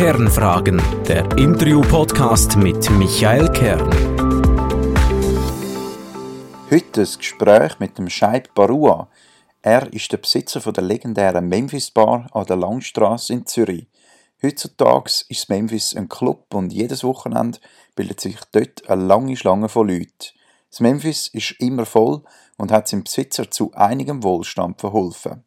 Kernfragen, der Interview-Podcast mit Michael Kern. Heute ein Gespräch mit dem Scheib Barua. Er ist der Besitzer von der legendären Memphis Bar an der Langstrasse in Zürich. Heutzutage ist Memphis ein Club und jedes Wochenende bildet sich dort eine lange Schlange von Leuten. Das Memphis ist immer voll und hat seinem Besitzer zu einigem Wohlstand verholfen.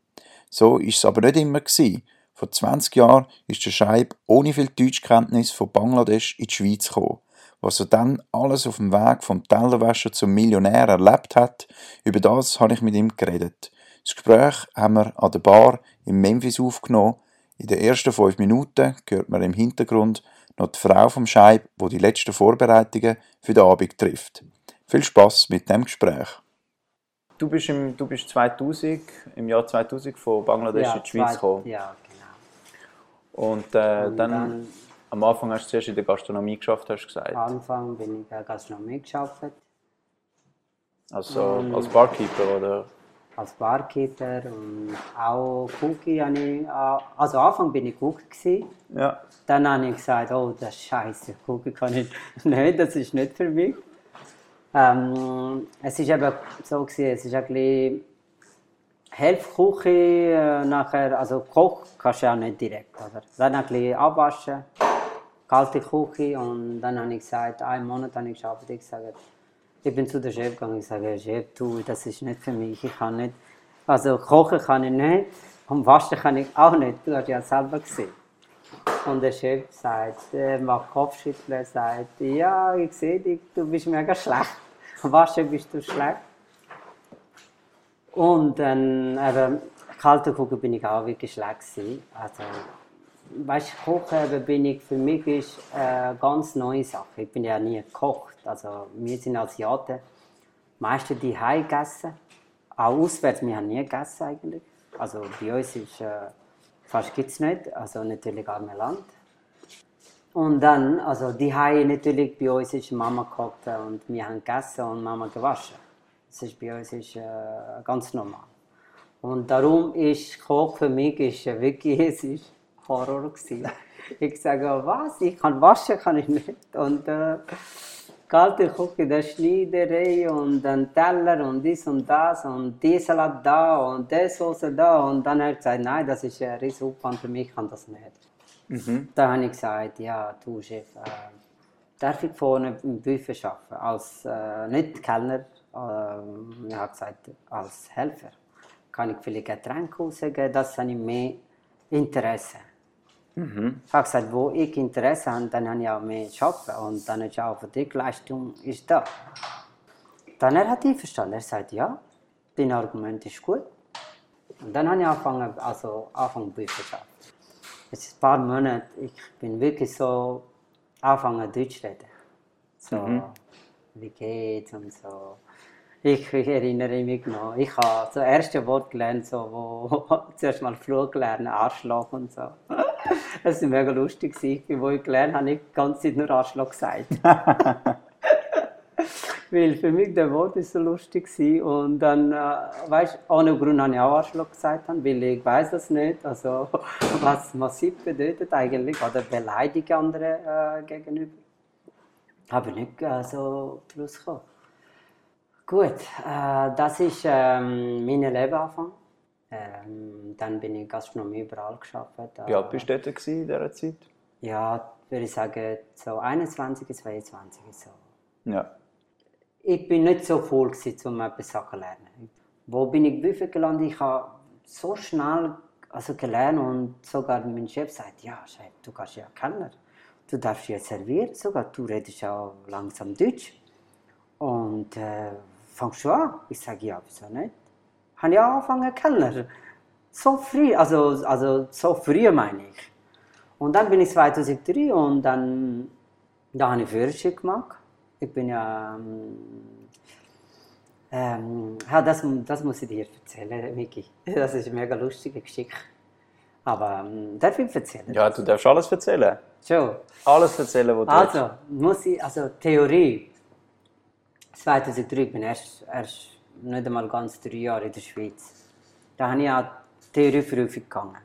So ist es aber nicht immer gewesen. Vor 20 Jahren ist der Scheib ohne viel Deutschkenntnis von Bangladesch in die Schweiz gekommen. Was er dann alles auf dem Weg vom Tellerwäscher zum Millionär erlebt hat, über das habe ich mit ihm geredet. Das Gespräch haben wir an der Bar in Memphis aufgenommen. In den ersten fünf Minuten hört man im Hintergrund noch die Frau vom Scheib, wo die letzten Vorbereitungen für den Abend trifft. Viel Spaß mit dem Gespräch. Du bist, im, du bist 2000, im Jahr 2000 von Bangladesch ja, in die Schweiz gekommen. Ja. Und, äh, Und dann, dann, am Anfang hast du zuerst in der Gastronomie geschafft, hast du gesagt? Am Anfang bin ich in der Gastronomie geschafft. Also als Barkeeper oder? Als Barkeeper und auch Cookie habe ich, also am Anfang bin ich Cookie gewesen. Ja. Dann habe ich gesagt, oh das ist scheiße, Cookie kann ich nicht, das ist nicht für mich. Ähm, es ist eben so gewesen, es ist ein bisschen Helfküche äh, nachher, also Koch kannst du ja nicht direkt, oder? Dann ein bisschen abwaschen, kalte Küche und dann habe ich gesagt, einen Monat habe ich gearbeitet, ich gesagt, ich bin zu der Chef gegangen, ich sage, Chef, du, das ist nicht für mich, ich kann nicht, also kochen kann ich nicht und waschen kann ich auch nicht, du hast ja selber gesehen. Und der Chef sagt, er macht Kopfschütteln, sagt, ja, ich sehe dich, du bist mega schlecht. Waschen bist du schlecht. Und dann eben, kalte Kuchen bin ich auch wirklich schlecht. Also, weißt du, Kochen bin ich, für mich ist eine ganz neue Sache. Ich bin ja nie gekocht. Also, wir sind Asiaten, meistens die gegessen. Auch auswärts, wir haben nie gegessen eigentlich. Also, bei uns ist, äh, fast gibt es nicht, also natürlich arme Land. Und dann, also die natürlich bei uns ist Mama gekocht und wir haben gegessen und Mama gewaschen. Das ist bei uns ist, äh, ganz normal. Und darum ist Koch für mich ist, äh, wirklich es ist Horror gewesen. Ich sage, was? Ich kann waschen, kann ich nicht. Und äh, kalte Küche, der Schneiderei und dann Teller und dies und das und die Salat da und die Soße da. Und dann hat er gesagt, nein, das ist ein Riesenaufwand für mich, ich kann das nicht. Mhm. Da habe ich gesagt, ja, du Chef, äh, darf ich vorne im Buffet arbeiten, als, äh, nicht Kellner, äh, ich habe gesagt, als Helfer. Kann ich viele Getränke rausgeben, das habe ich mehr Interesse. Mhm. Ich habe gesagt, wo ich Interesse habe, dann habe ich auch mehr arbeiten und dann ist auch die Leistung ist da. Dann er hat ihn verstanden, er sagt, ja, dein Argument ist gut. Und dann habe ich angefangen, also angefangen arbeiten jetzt ein paar Monate, ich bin wirklich so anfangen Deutsch zu reden. So, mhm. wie geht's und so. Ich, ich, erinnere mich noch, ich habe das erste Wort gelernt, so, wo zuerst mal Flug gelernt, Arschloch und so. Das war mega lustig. Wo ich gelernt habe, habe ich die ganze Zeit nur Arschloch gesagt. weil für mich der Wort ist so lustig war. Und dann, äh, weißt ohne Grund habe ich auch Arschloch gesagt, weil ich weiß das nicht, also was massiv bedeutet eigentlich, oder beleidigt andere äh, gegenüber. Habe ich nicht äh, so draus. Gut, äh, das ist ähm, mein Lebenanfang. Ähm, dann bin ich Gastronomie überall geschafft. Äh, Wie alt bist du dort in dieser Zeit? Ja, würde ich sagen, so 21, 22 so. Ja ich bin nicht so voll gewesen, um etwas zu lernen. Wo bin ich Büffel gelandet? Ich habe so schnell also gelernt und sogar mein Chef sagt, ja, Chef, du kannst ja Kellner. Du darfst ja servieren, sogar du redest ja langsam Deutsch. Und äh, an? Ich sage, ja, wieso nicht? Habe ja angefangen Kellner. So früh, also, also so früh meine ich. Und dann bin ich 2003 und dann da habe ich Führerschein gemacht ich bin ja. Ähm, ähm, ja, das, das muss ich dir erzählen, Miki. Das ist eine mega lustige Geschichte. Aber ähm, darf ich erzählen? Ja, du darfst alles erzählen. Schon. Alles erzählen, was du Also, muss ich, also Theorie. 2003 bin ich erst, erst nicht einmal ganz drei Jahre in der Schweiz. Da habe ich auch Theorieprüfung gegangen.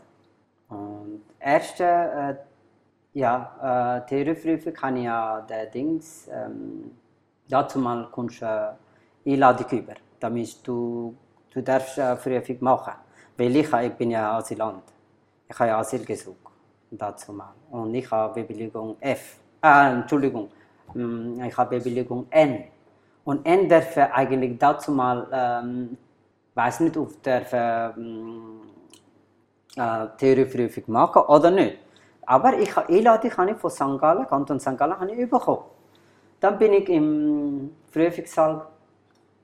Und erste äh, Ja, äh, Theorieprüfung kann ich ja der Dings. Ähm, dazu mal kommst du äh, Einladung über. Damit du, du darfst äh, Prüfung machen. Weil ich, ich bin ja Asylant. Ich habe ja Asyl gesucht. Dazu mal. Und ich habe Bewilligung F. Äh, Entschuldigung. Mm, Ich habe Bewilligung N. Und N darf eigentlich dazu mal, ähm, weiß nicht, ob ähm, äh, Theorieprüfung machen oder nicht. Aber ich habe Einladung habe ich von St. Gallen, Kanton St. Gallen, habe ich bekommen. Dann bin ich im Prüfungssaal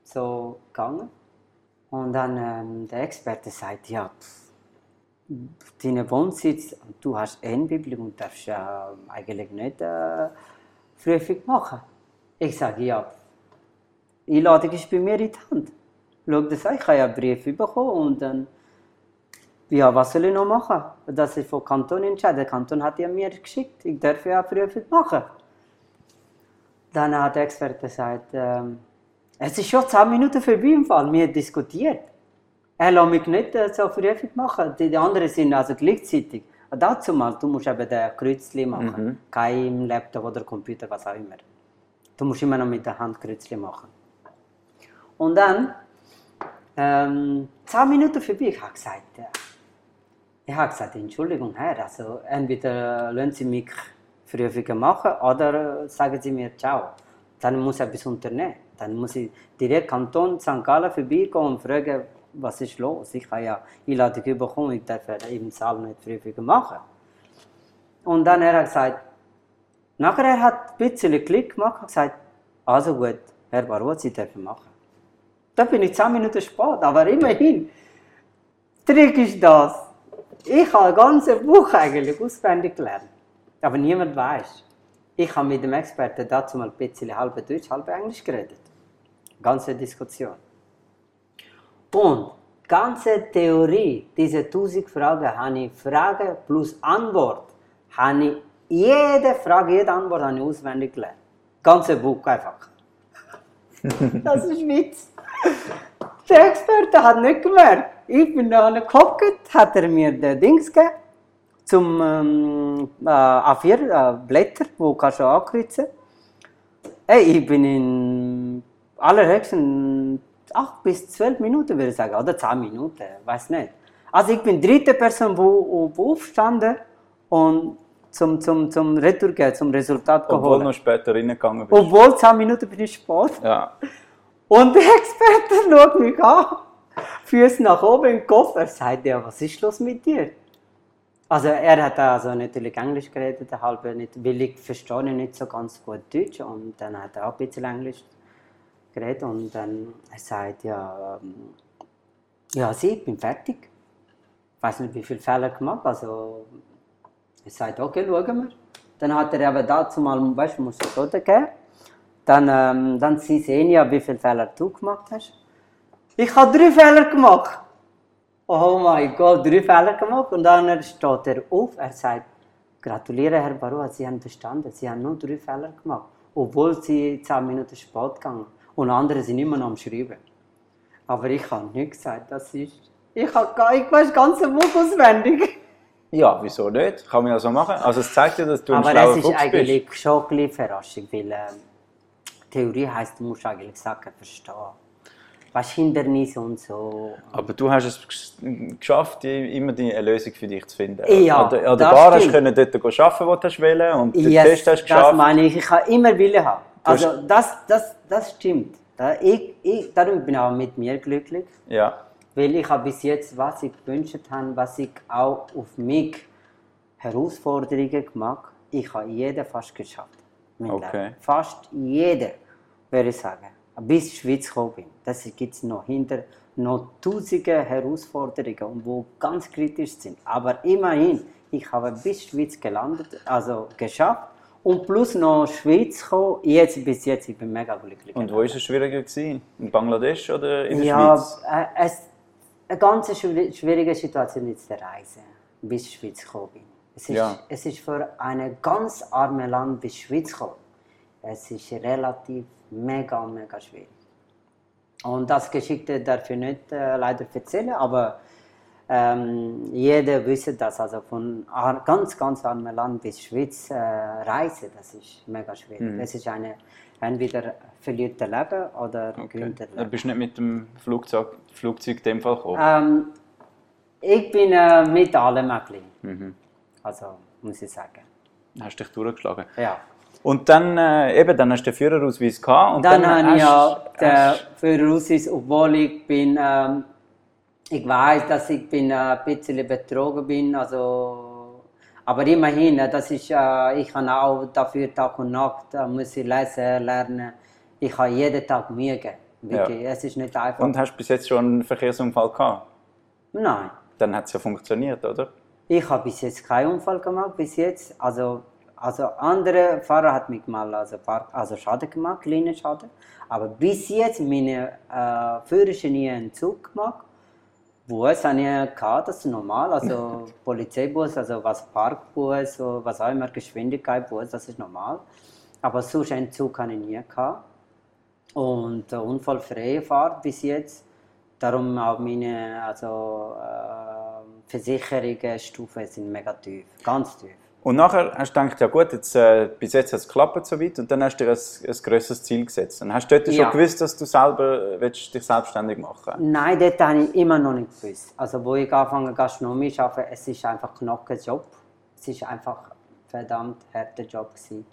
so gegangen und dann ähm, der Experte sagt, ja, dein Wohnsitz, du hast N-Bibel und darfst ja eigentlich nicht äh, Prüfung machen. Ich sage, ja, Einladung ist bei mir in der Hand. Schau das an, ich habe ja einen Brief bekommen und dann, ja, was soll ich noch machen? Das ist vom Kanton entschieden. Der Kanton hat ja mir geschickt, ich darf ja Prüfung machen. Dann hat der Experte gesagt, ähm, es ist schon 10 Minuten vorbei im Fall, wir haben diskutiert. Er lässt mich nicht äh, so Prüfung machen, die, die anderen sind also gleichzeitig. Und dazu mal, du musst eben den Kreuzli machen, kein Laptop oder Computer, was auch immer. Du musst immer noch mit der Hand Kreuzli machen. Und dann, ähm, 10 Minuten vorbei, ich habe gesagt, äh, ich habe gesagt, Entschuldigung, Herr, also entweder lassen Sie mich Prüfungen machen oder äh, sagen Sie mir Ciao. Dann muss ich etwas unternehmen. Dann muss ich direkt Kanton St. Gallen vorbeigehen und fragen, was ist los? Ich habe ja Einladung bekommen, ich darf im Saal nicht Prüfungen machen. Und dann er hat gesagt, nachher er hat ein bisschen Klick gemacht und gesagt, also gut, Herr Barot, Sie dürfen machen. Da bin ich 10 Minuten spät, aber immerhin. Trick ist das. Ich habe ein ganzes Buch eigentlich auswendig gelernt. Aber niemand weiß. Ich habe mit dem Experten dazu mal ein bisschen halb Deutsch, halb Englisch geredet. Ganze Diskussion. Und ganze Theorie, diese 1000 Fragen, habe ich Frage plus Antwort. Habe ich jede Frage, jede Antwort habe ich auswendig gelernt. Ganze Buch einfach. das ist Witz. Der Experte hat nicht gemerkt. Ich bin da geguckt, hat er mir den Dings gegeben, zum ähm, äh, A4 äh, Blätter, wo kannst du ankreuzen. Hey, ich bin in allerhöchsten 8 bis 12 Minuten, würde ich sagen, oder 10 Minuten, weiß nicht. Also ich bin die dritte Person, wo, wo aufstanden und zum, zum, zum Retour gehen, zum Resultat Obwohl geholt. du noch später reingegangen bist. Obwohl 10 Minuten bin ich spät. Ja. Und der Experte schaut mich an, Füße nach oben im Kopf. Er sagt, ja, was ist los mit dir? Also er hat also natürlich Englisch geredet, der halbe nicht, weil ich verstehe nicht so ganz gut Deutsch und dann hat er auch ein bisschen Englisch geredet und dann er sagt, ja, ähm, ja, sie, ich bin fertig. Ich weiß nicht, wie viele Fehler gemacht, also er sagt, okay, schauen wir. Dann hat er aber dazu mal, weißt du, musst du Foto geben. Dann, ähm, dann sie sehen ja, wie viele Fehler du gemacht hast. Ich habe drei Fehler gemacht. Oh mein Gott, drei Fehler gemacht. Und dann steht er auf, er sagt, gratuliere Herr Barua, Sie haben bestanden. Sie haben nur drei Fehler gemacht. Obwohl Sie zehn Minuten spät gegangen. Und andere sind immer noch am Schreiben. Aber ich habe nicht gesagt, das ist... Ich, habe gar, ich weiß ganz Buch auswendig. ja, wieso nicht? Kann man ja so machen. Also es zeigt dir, dass du ein Aber schlauer es ist Fuchs eigentlich bist. schon ein bisschen Verraschung, weil ähm, Theorie heisst, du musst eigentlich Sachen verstehen. Was Hindernisse und so. Aber du hast es gesch- geschafft, immer die eine Lösung für dich zu finden. Ja, oder das gar hast du können dort arbeiten, wo du wollen und den Yes, Test hast du das geschafft. meine ich. Ich habe immer Wille haben. Also das, das, das stimmt. Ich, ich, darum bin ich auch mit mir glücklich, Ja. weil ich habe bis jetzt, was ich gewünscht habe, was ich auch auf mich Herausforderungen gemacht, ich habe jede fast geschafft. Okay. Fast jede, würde ich sagen. Bis ich Schweiz gekommen bin. Das gibt es noch hinter noch tausende Herausforderungen, die ganz kritisch sind. Aber immerhin, ich habe bis Schweiz gelandet, also geschafft. Und plus noch Schweiz gekommen, jetzt bis jetzt, ich bin mega glücklich. Und wo war es schwieriger? Gewesen? In Bangladesch oder in der Ja, Schweiz? äh, es, eine ganz schwi- schwierige Situation ist die Reise, bis ich Schweiz gekommen bin. Es ist, Ja. es ist für ein ganz armes Land bis Schweiz gekommen. Es ist relativ mega, mega schwierig. Und das Geschichte darf ich nicht äh, leider erzählen, aber ähm, jeder wüsste das, also von ganz, ganz armem Land bis Schweiz äh, reisen, das ist mega schwierig. Mhm. Es ist eine, entweder verliert der Leben oder Okay. gewinnt der Du Leben. bist nicht mit dem Flugzeug, Flugzeug in dem Fall gekommen? Ähm, ich bin äh, mit allem ein bisschen. Mhm. Also, muss ich sagen. Hast dich durchgeschlagen. Ja. Und dann, äh, eben, dann hast du den Führerausweis gehabt. Und dann, dann, habe ich ja hast- den Führerausweis, obwohl ich bin, ähm, ich weiß, dass ich bin äh, ein bisschen betrogen bin, also, aber immerhin, äh, das ist, äh, ich habe auch dafür Tag und Nacht, äh, muss ich lesen, lernen, ich habe jeden Tag Mühe gegeben, wirklich, es ist nicht einfach. Und hast du bis jetzt schon einen Verkehrsunfall gehabt? Nein, Dann hat es ja funktioniert, oder? ich habe bis jetzt keinen Unfall gemacht, bis jetzt, also, also andere Fahrer hat mich mal also, also Schaden gemacht, kleinen Schaden, aber bis jetzt meine äh, Führerschein nie einen Zug gemacht, Bus habe ich gehabt, das ist normal, also Polizeibus, also was Parkbus, was auch immer, Geschwindigkeitsbus, das ist normal. Aber sonst einen Zug habe ich nie gehabt. Und äh, unfallfreie Fahrt bis jetzt. Darum auch meine also, äh, Versicherungsstufen sind mega tief, ganz tief. Und nachher hast du gedacht, ja gut, jetzt, äh, bis jetzt hat es geklappt so weit und dann hast du dir ein, ein grösseres Ziel gesetzt. Und hast du dort Ja. schon gewusst, dass du selber willst, dich selbstständig machen Nein, dort habe ich immer noch nicht gewusst. Also, wo ich angefangen Gastronomie zu arbeiten, es ist einfach ein Knochenjob. Es ist einfach ein verdammt harter Job. Gewesen.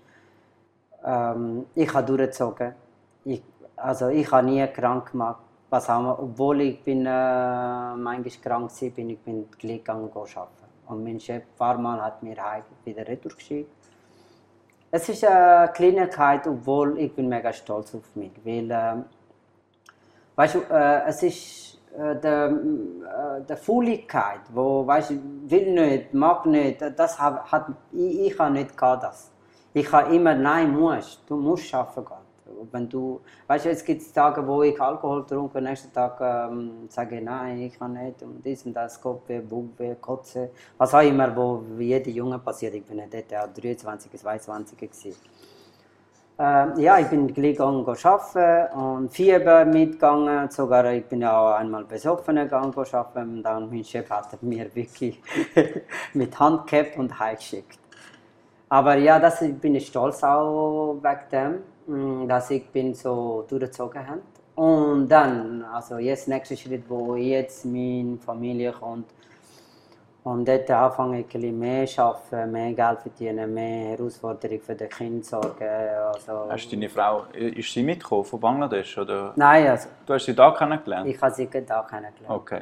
Ähm, ich habe durchgezogen. Ich, also, ich habe nie krank gemacht. Was haben wir, obwohl ich bin, äh, manchmal krank war, bin ich bin gleich gegangen arbeiten. Und mein Chef paar Mal hat mir heim wieder retour. Es ist eine Kleinigkeit, obwohl ich bin mega stolz auf mich. Weil, ähm, Weißt du, äh, es ist äh, der, äh, der wo, weißt will nicht, mag nicht, das hat, hat ich, ich habe nicht gehabt das. Ich habe immer, nein, musst, du musst gehen. Wenn du, weißt du, es gibt Tage, wo ich Alkohol trinke, am nächsten Tag ähm, sage ich, nein, ich kann nicht, und dies und das, Kopfweh, Bauchweh, Kotze, was auch immer, wo jeder Junge passiert. Ich bin ja dort auch 23, 22 gewesen. Äh, ja, ich bin gleich gegangen arbeiten und Fieber mitgegangen. Sogar ich bin ja auch einmal besoffen gegangen arbeiten. Und dann mein Chef hat mir wirklich mit Hand gehabt und heimgeschickt. Aber ja, das bin ich stolz auch wegen dem, dass ich bin so durchgezogen habe. Und dann, also jetzt nächster Schritt, wo jetzt meine Familie kommt, und dort anfange ich ein mehr arbeiten, mehr Geld verdienen, mehr Herausforderungen für die Kinder sorgen. Also, Hast du deine Frau, ist sie mitgekommen von Bangladesch? Oder? Nein, also, Du hast sie da kennengelernt? ich habe sie da kennengelernt. Okay.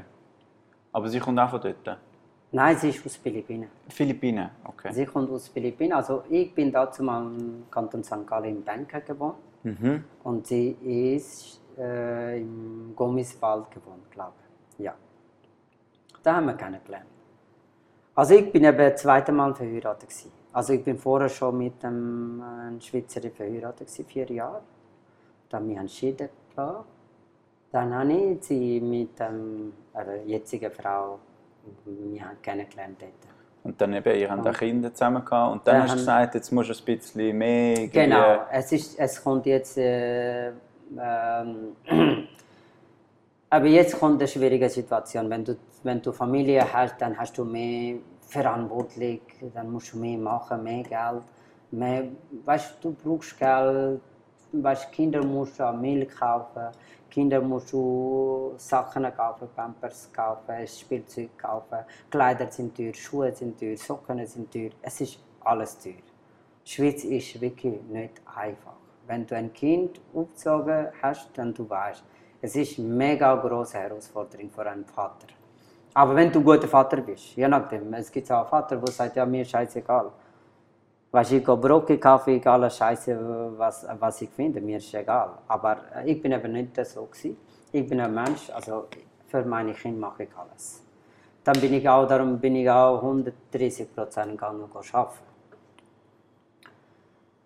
Aber sie kommt auch von dort? Nein, sie ist aus Philippinen. Philippinen, okay. Sie kommt aus Philippinen. Also ich bin dazu mal im Kanton St. Gallen in Bangkok gewohnt. Mhm. Und sie ist äh, im Gommiswald gewohnt, glaube ich. Ja. Da haben wir kennengelernt. Also ich bin eben das zweite Mal verheiratet gewesen. Also ich bin vorher schon mit einem äh, Schweizer verheiratet gewesen, vier Jahre. Dann haben wir entschieden. Dann habe ich sie mit ähm, einer jetzigen Frau wir haben kennengelernt dort. Und dann eben, ihr habt auch Kinder zusammen gehabt. Und dann Dann hast du gesagt, jetzt musst du ein bisschen mehr... Genau, es, ist, es kommt jetzt. Äh, ähm, aber jetzt kommt eine schwierige Situation. Wenn du, wenn du Familie hast, dann hast du mehr Verantwortung, dann musst du mehr machen, mehr Geld. Mehr, weißt, du brauchst Geld, weißt, Kinder musst du Milch kaufen, Kinder musst du Sachen kaufen, Pampers kaufen, Spielzeug kaufen, Kleider sind teuer, Schuhe sind teuer, Socken sind teuer, es ist alles teuer. Schweiz ist wirklich nicht einfach. Wenn du ein Kind aufgezogen hast, dann du weißt, es ist eine mega große Herausforderung für einen Vater. Aber wenn du ein guter Vater bist, je nachdem, es gibt auch Vater, der sagt, ja, mir ist scheißegal. Weißt, ich gehe Brot kaufen, ich alles Scheiße, was, was ich finde, mir ist egal. Aber äh, ich bin eben nicht so gewesen. Ich bin ein Mensch, also für meine Kinder mache ich alles. Dann bin ich auch, darum bin ich auch 130 Prozent gegangen go arbeiten.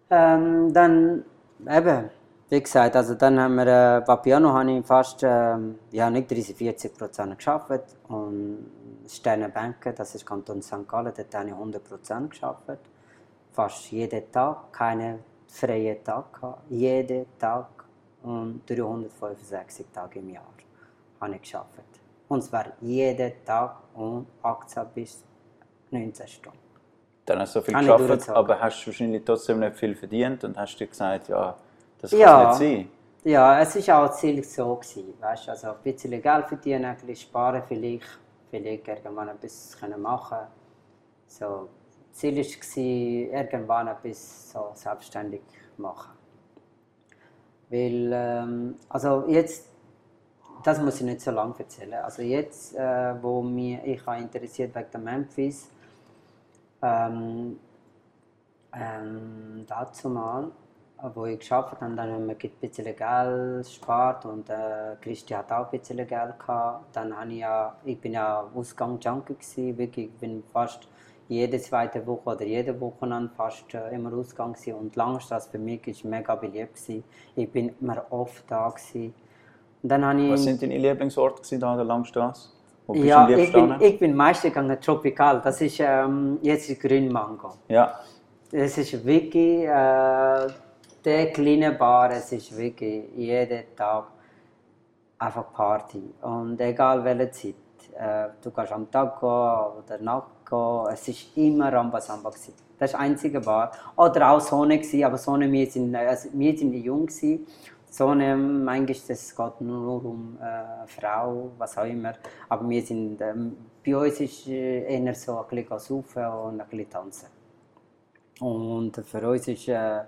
Ähm, dann eben, wie gesagt, also dann haben wir, äh, Papiano habe ich fast, ähm, ja nicht 30, 40 Prozent gearbeitet und Sternenbänke, das ist Kanton St. Gallen, dort habe ich 100 Prozent gearbeitet. Fast jeden Tag, keinen freien Tag gehabt. Jeden Tag und 365 Tage im Jahr habe ich gearbeitet. Und zwar jeden Tag um 18 bis 19 Stunden. Dann hast du so viel geschafft, durchzogen. aber hast wahrscheinlich trotzdem nicht viel verdient und hast dir gesagt, ja, das kann Ja. nicht sein. Ja, es war auch ziemlich so. Gewesen, weißt? Also ein bisschen Geld verdienen, ein bisschen sparen vielleicht, vielleicht irgendwann etwas können machen so, Ziel war, irgendwann etwas so selbstständig machen. Weil, ähm, also jetzt, das muss ich nicht so lange erzählen. Also jetzt, äh, wo mich ich habe interessiert wegen der Memphis, ähm, ähm, dazu mal, wo ich geschafft habe, dann haben wir ein bisschen Geld gespart und äh, Christi hat auch ein bisschen Geld gehabt. Dann habe ich ja, ich bin ja Ausgang-Junkie gewesen, wirklich, ich bin fast jede zweite Woche oder jede Woche fast äh, immer Ausgang gewesen. und Langstrasse für mich ist mega beliebt gewesen. Ich bin immer oft da gewesen. Und dann habe ich Was sind deine Lieblingsorte gewesen, da an der Langstrasse? Wo bist ja, du ich bin, ich bin meistens gegangen Tropical. Das ist ähm, jetzt die Grünmango. Ja, Es ist wirklich äh, der kleine Bar, es ist wirklich jeden Tag einfach Party. Und egal welche Zeit. Äh, du kannst am Tag gehen oder Nacht gehen, es ist immer Rambazamba. Das ist der einzige Bar. Oder auch Sonne, gewesen, aber Sonne, wir sind, also wir sind jung. Sonne, eigentlich, das geht nur um äh, Frau, was auch immer. Aber wir sind, ähm, bei uns ist äh, eher so ein bisschen saufen und ein bisschen tanzen. Und für uns ist äh,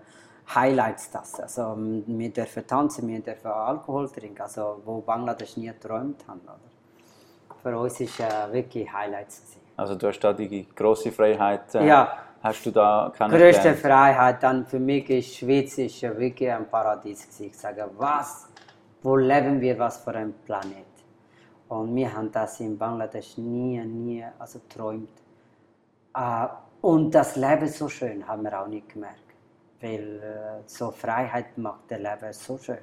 Highlights das. Also, wir dürfen tanzen, wir dürfen Alkohol trinken, also, wo Bangladesch nie geträumt haben. Oder? Für uns ist äh, wirklich Highlights. Gewesen. Also du hast da die grosse Freiheit. äh, Ja. Hast du da Größte kennengelernt? Freiheit dann für mich ist Schweiz ist wirklich ein Paradies gewesen. Ich sage, was, wo leben wir, was für ein Planet? Und wir haben das in Bangladesch nie, nie, also träumt. Äh, und das Leben so schön haben wir auch nicht gemerkt, weil äh, so Freiheit macht das Leben so schön.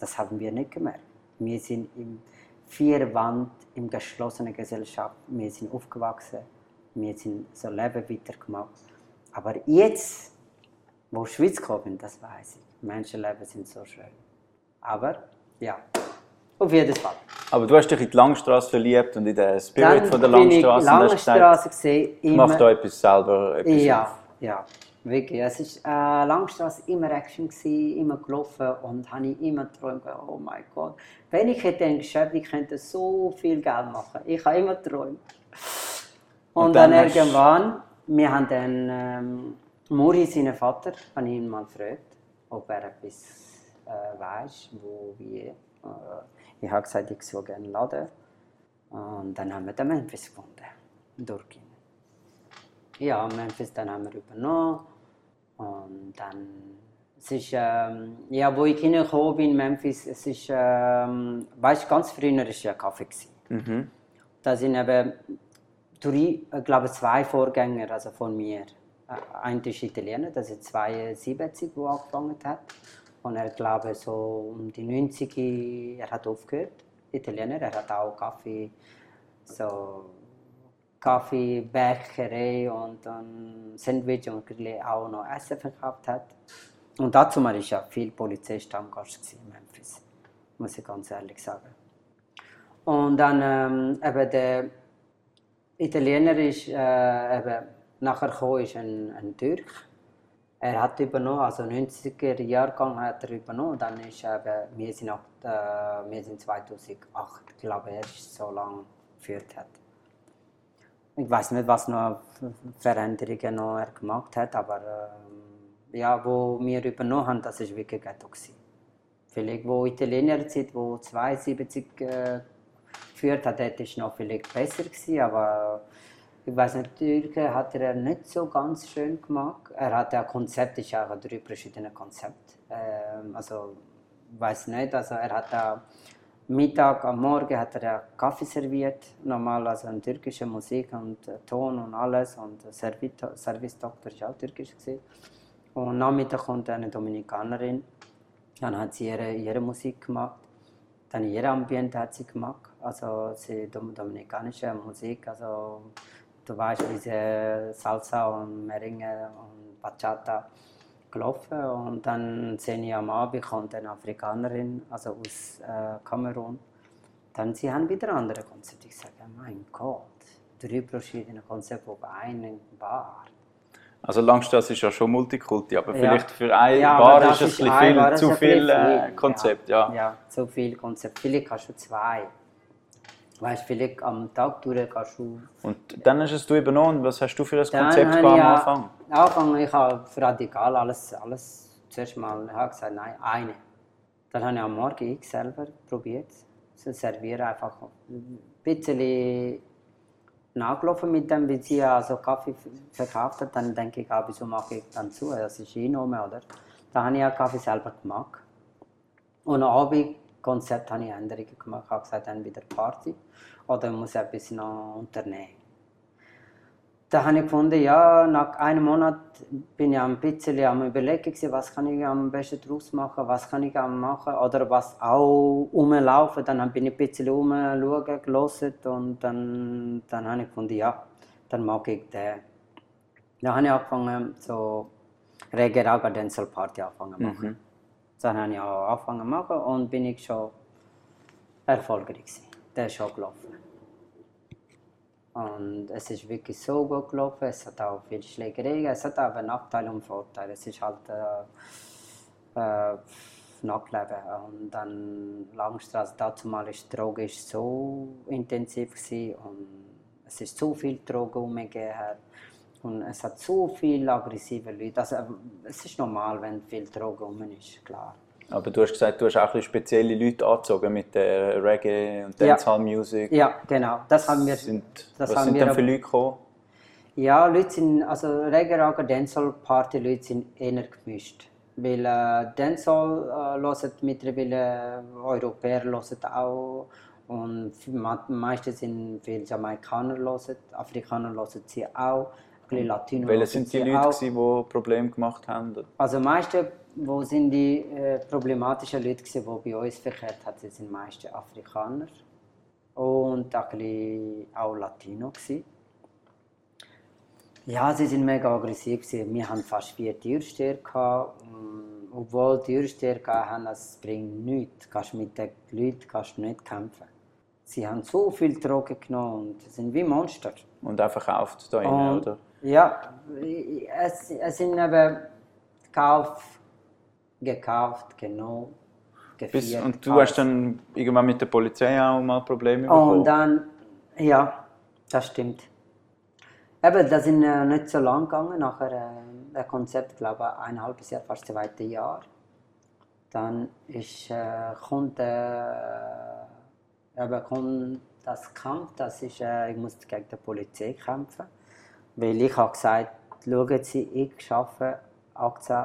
Das haben wir nicht gemerkt. Wir sind in vier Wand in geschlossener Gesellschaft. Wir sind aufgewachsen. Wir sind so Leben weitergemacht. Aber jetzt, wo ich Schweiz gekommen das weiß ich. Menschenleben sind so schön. Aber ja, auf jeden Fall. Aber du hast dich in die Langstrasse verliebt und in den Spirit von der bin ich Langstrasse. Langstrasse gesehen. ich mache da etwas selber. Etwas Ja, auf. ja, wirklich. Es war äh, Langstrasse immer Action, gewesen, immer gelaufen und habe ich immer geträumt, oh mein Gott, wenn ich hätte ein Geschäft, ich könnte so viel Geld machen. Ich habe immer geträumt. Und, Und dann, dann irgendwann, wir haben dann, ähm, Muri, seinen Vater, habe ihn mal gefragt, ob er etwas äh, weiß, wo wir. Äh, ich habe gesagt, ich suche gerne einen Laden. Und dann haben wir den Memphis gefunden, durch ihn. Ja, Memphis dann haben wir übernommen. Und dann, es ist, ähm, ja, wo ich hingekommen bin, Memphis, es ist, ähm, weißt ganz früher war ja Kaffee. Gewesen. Da sind eben, drei, ich glaube, zwei Vorgänger also von mir. Äh, Einer ist Italiener, das ist 72, wo angefangen hat. Und er glaube so um die 90 er hat aufgehört. Italiener, er hat auch Kaffee, so Kaffee, Bäckerei und dann Sandwich und natürlich auch noch Essen verkauft hat. Und dazu war ich ja viel Polizeistammgast in Memphis, muss ich ganz ehrlich sagen. Und dann ähm, eben der Italiener ist äh, eben nachher gekommen, ist ein, ein Türk. Er hat übernommen, also 90er Jahrgang hat er übernommen. Dann ist eben, wir sind, auch, äh, wir sind 2008, ich glaube, ist so lange geführt hat. Ich weiß nicht, was noch Veränderungen noch er gemacht hat, aber ähm, ja, wo wir übernommen haben, das ist wirklich Ghetto gewesen. Vielleicht wo Italiener Zeit, wo 72 äh, geführt hat, hätte es noch vielleicht besser gewesen, aber ich weiß nicht, Türke hat er nicht so ganz schön gemacht. Er hat ja Konzept, ja auch drei verschiedene Konzepte. Ähm, also ich weiß nicht, also er hat da Mittag, am Morgen hat er Kaffee serviert, normal also eine türkische Musik und äh, Ton und alles. Und der Servito- Service-Doktor ist auch türkisch gewesen. Und Nachmittag kommt eine Dominikanerin, dann hat sie ihre, ihre Musik gemacht, dann ihre Ambiente hat sie gemacht, also sie dom dominikanische Musik, also du weißt, diese Salsa und Merengue und Bachata gelaufen und dann sehe ich am Abend kommt eine Afrikanerin, also aus äh, Kamerun Dann sie haben wieder andere Konzepte. Ich sage, mein Gott, drei verschiedene Konzepte auf einer Bar. Also Langstrasse ist ja schon Multikulti, aber Ja. vielleicht für eine Ja, Bar ist es ein bisschen viel, zu ein viel äh, viel, Konzept, ja. Ja, zu viel Konzept. Vielleicht hast du zwei. Weißt du, vielleicht am Tag durch kannst du. Und dann du es übernommen. Was hast du für Dann Konzept gehabt ich am ja- Anfang? Anfang, ich habe radikal alles, alles zuerst mal ich habe gesagt, nein, eine. Dann habe ich am Morgen ich selber probiert. zu servieren einfach ein bisschen nachgelaufen mit dem, wie sie also Kaffee verkauft hat. Dann denke ich, ah, wieso mache ich dann zu? Das ist Einnahme, oder? Dann habe ich ja Kaffee selber gemacht. Und am Abend Konzept habe ich Änderungen gemacht. Ich habe gesagt, dann wieder Party oder ich muss etwas noch unternehmen. Da habe ich gefunden, ja, nach einem Monat bin ich ein bisschen am überlegen, was kann ich am besten daraus machen, was kann ich machen oder was auch rumlaufen. Dann bin ich ein bisschen rumschauen, gelesen und dann, dann habe ich gefunden, ja, dann mag ich den. Dann habe ich angefangen, so Reggae Raga Dancehall Party angefangen zu machen. Dann habe ich auch angefangen zu machen und bin ich schon erfolgreich gewesen. Der ist schon gelaufen. Und es ist wirklich so gut gelaufen. Es hat auch viel Schlägerei. Es hat aber Nachteile und Vorteile. Es ist halt äh, äh, Nachtleben. Und dann Langstraße, dazu mal die Droge so intensiv gewesen und es ist zu viel Drogen umgegeben. Und es hat so viele aggressive Leute. Also, es ist normal, wenn viel Drogen um ist, klar. Aber du hast gesagt, du hast auch spezielle Leute angezogen mit der Reggae und Ja. Dancehall Music. Ja, genau. Das haben wir. Sind, das was haben sind wir denn für Leute gekommen? Ja, Leute sind, also Reggae, Dancehall, Party, Leute sind eher gemischt. Weil äh, Dancehall äh, mittlerweile Europäer hören auch und meistens sind viele Jamaikaner hören, Afrikaner hören sie auch, bisschen Latino Welche sind die Leute, auch. die Probleme gemacht haben? Also meiste, wo sind die äh, problematischen Leute die bei uns verkehrt haben, sind meiste Afrikaner und ein bisschen auch Latino gewesen. Ja, sie sind mega aggressiv gewesen. Wir hatten fast vier Türsteher gehabt. Mm, Obwohl Türsteher hatten, es bringt nichts. Kannst mit den Leuten kannst du nicht kämpfen. Sie haben so viel Drogen genommen und sind wie Monster. Und auch verkauft da Und, oder? Ja, es, es sind eben gekauft, gekauft, genommen, Bis, und du hast dann irgendwann mit der Polizei auch mal Probleme bekommen? Und dann, ja, das stimmt. Eben, das sind äh, nicht so lang gegangen, nachher äh, ein Konzept, glaube ich, ein halbes Jahr, fast zweite Jahr. Dann ist, äh, kommt, äh, eben, kommt das Kampf, das ist, äh, ich muss gegen die Polizei kämpfen. Weil ich habe gesagt, schauen Sie, ich arbeite 18,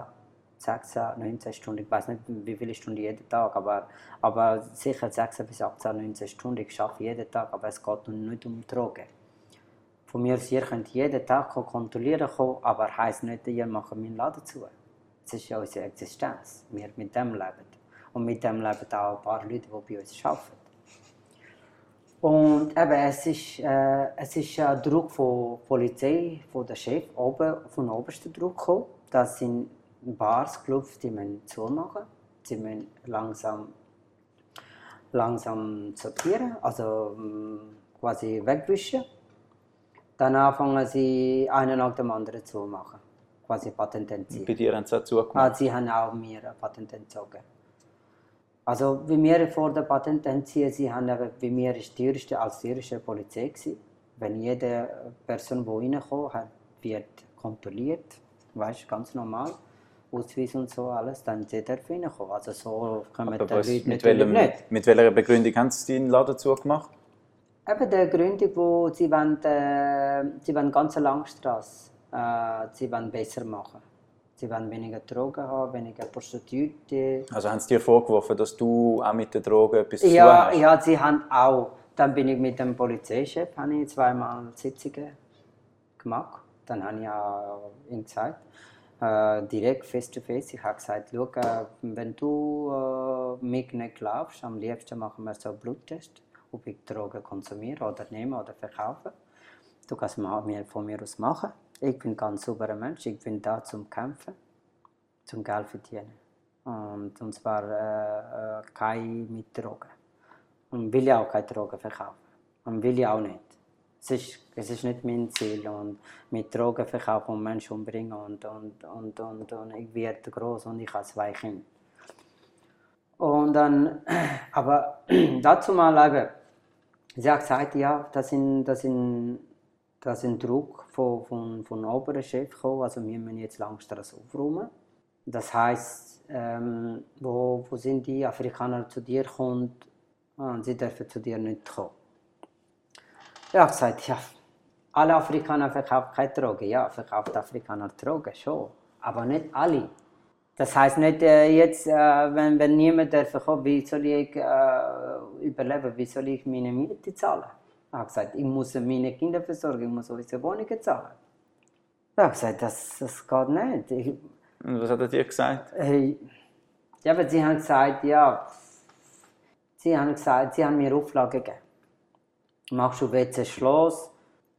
16, 19 Stunden, ich weiß nicht, wie viele Stunden jeden Tag, aber, aber sicher 16 bis 18, 19 Stunden, ich arbeite jeden Tag, aber es geht nicht um Drogen. Von mir aus, ihr könnt jeden Tag kontrollieren kommen, aber heisst nicht, ihr macht meinen Laden zu. Das ist ja unsere Existenz. Wir mit dem leben. Und mit dem leben auch ein paar Leute, die bei uns arbeiten. Und eben, es ist, äh, es ist ein Druck von der Polizei, von der Chef, oben, von obersten Druck gekommen. Das sind Bars, Clubs, die müssen zumachen. Sie müssen langsam, langsam sortieren, also mm, quasi wegwischen. Dann anfangen sie einen nach dem anderen zu machen, quasi Patent entziehen. Bei dir haben sie auch zugemacht. Ah, sie haben auch mir ein Patent entzogen. Also, wie wir vor der Patent entziehen, sie haben wie mir die teuerste als teuerste Polizei gewesen. Wenn jede Person, die reinkommt, wird kontrolliert, weißt ganz normal, Ausweis und so alles, dann sie darf reinkommen. Also so können Aber die was, Leute mit, welchem, nicht. mit welcher Begründung haben sie deinen Laden zugemacht? Eben der Gründung, wo sie wollen, äh, sie wollen ganz Langstrasse, äh, sie wollen besser machen. Sie wollen weniger Drogen haben, weniger Prostituierte. Also haben sie dir vorgeworfen, dass du auch mit den Drogen etwas zu tun Ja, hast? ja, sie haben auch. Dann bin ich mit dem Polizeichef, habe ich zweimal Sitzungen gemacht. Dann habe ich auch ihm gesagt, äh, direkt face to face, ich habe gesagt, schau, wenn du äh, mich nicht glaubst, am liebsten machen wir so einen Bluttest, ob ich Drogen konsumiere oder nehme oder verkaufe. Du kannst mir von mir aus machen. Ich bin ganz sauberer Mensch, ich bin da zum Kämpfen, zum Geld verdienen. Und, und zwar äh, äh, kein mit Drogen. Und will ja auch keine Drogen verkaufen. Und will ja auch nicht. Es ist, es ist nicht mein Ziel. Und mit Drogen verkaufen und Menschen umbringen und, und, und, und, und ich werde groß und ich habe zwei Kinder. Und dann, aber dazu mal eben, sie hat gesagt, ja, das sind, das sind, das sind Druck von, von, von oberen Chef gekommen, also wir müssen jetzt Langstrasse aufräumen. Das heißt, ähm, wo, wo sind die Afrikaner zu dir kommt und sie dürfen zu dir nicht kommen. Ich habe gesagt, ja, alle Afrikaner verkaufen keine Drogen. Ja, verkauft Afrikaner Drogen schon, aber nicht alle. Das heißt nicht äh, jetzt, äh, wenn, wenn niemand darf kommen, wie soll ich äh, überleben, wie soll ich meine Miete zahlen? Ich habe gesagt, ich muss meine Kinder versorgen, ich muss unsere Wohnungen zahlen. Ich habe gesagt, das, das geht nicht. Ich, Und was hat er dir gesagt? äh, ja, aber sie haben gesagt, ja, sie haben gesagt, sie haben mir Auflagen gegeben. Machst du WC Schloss,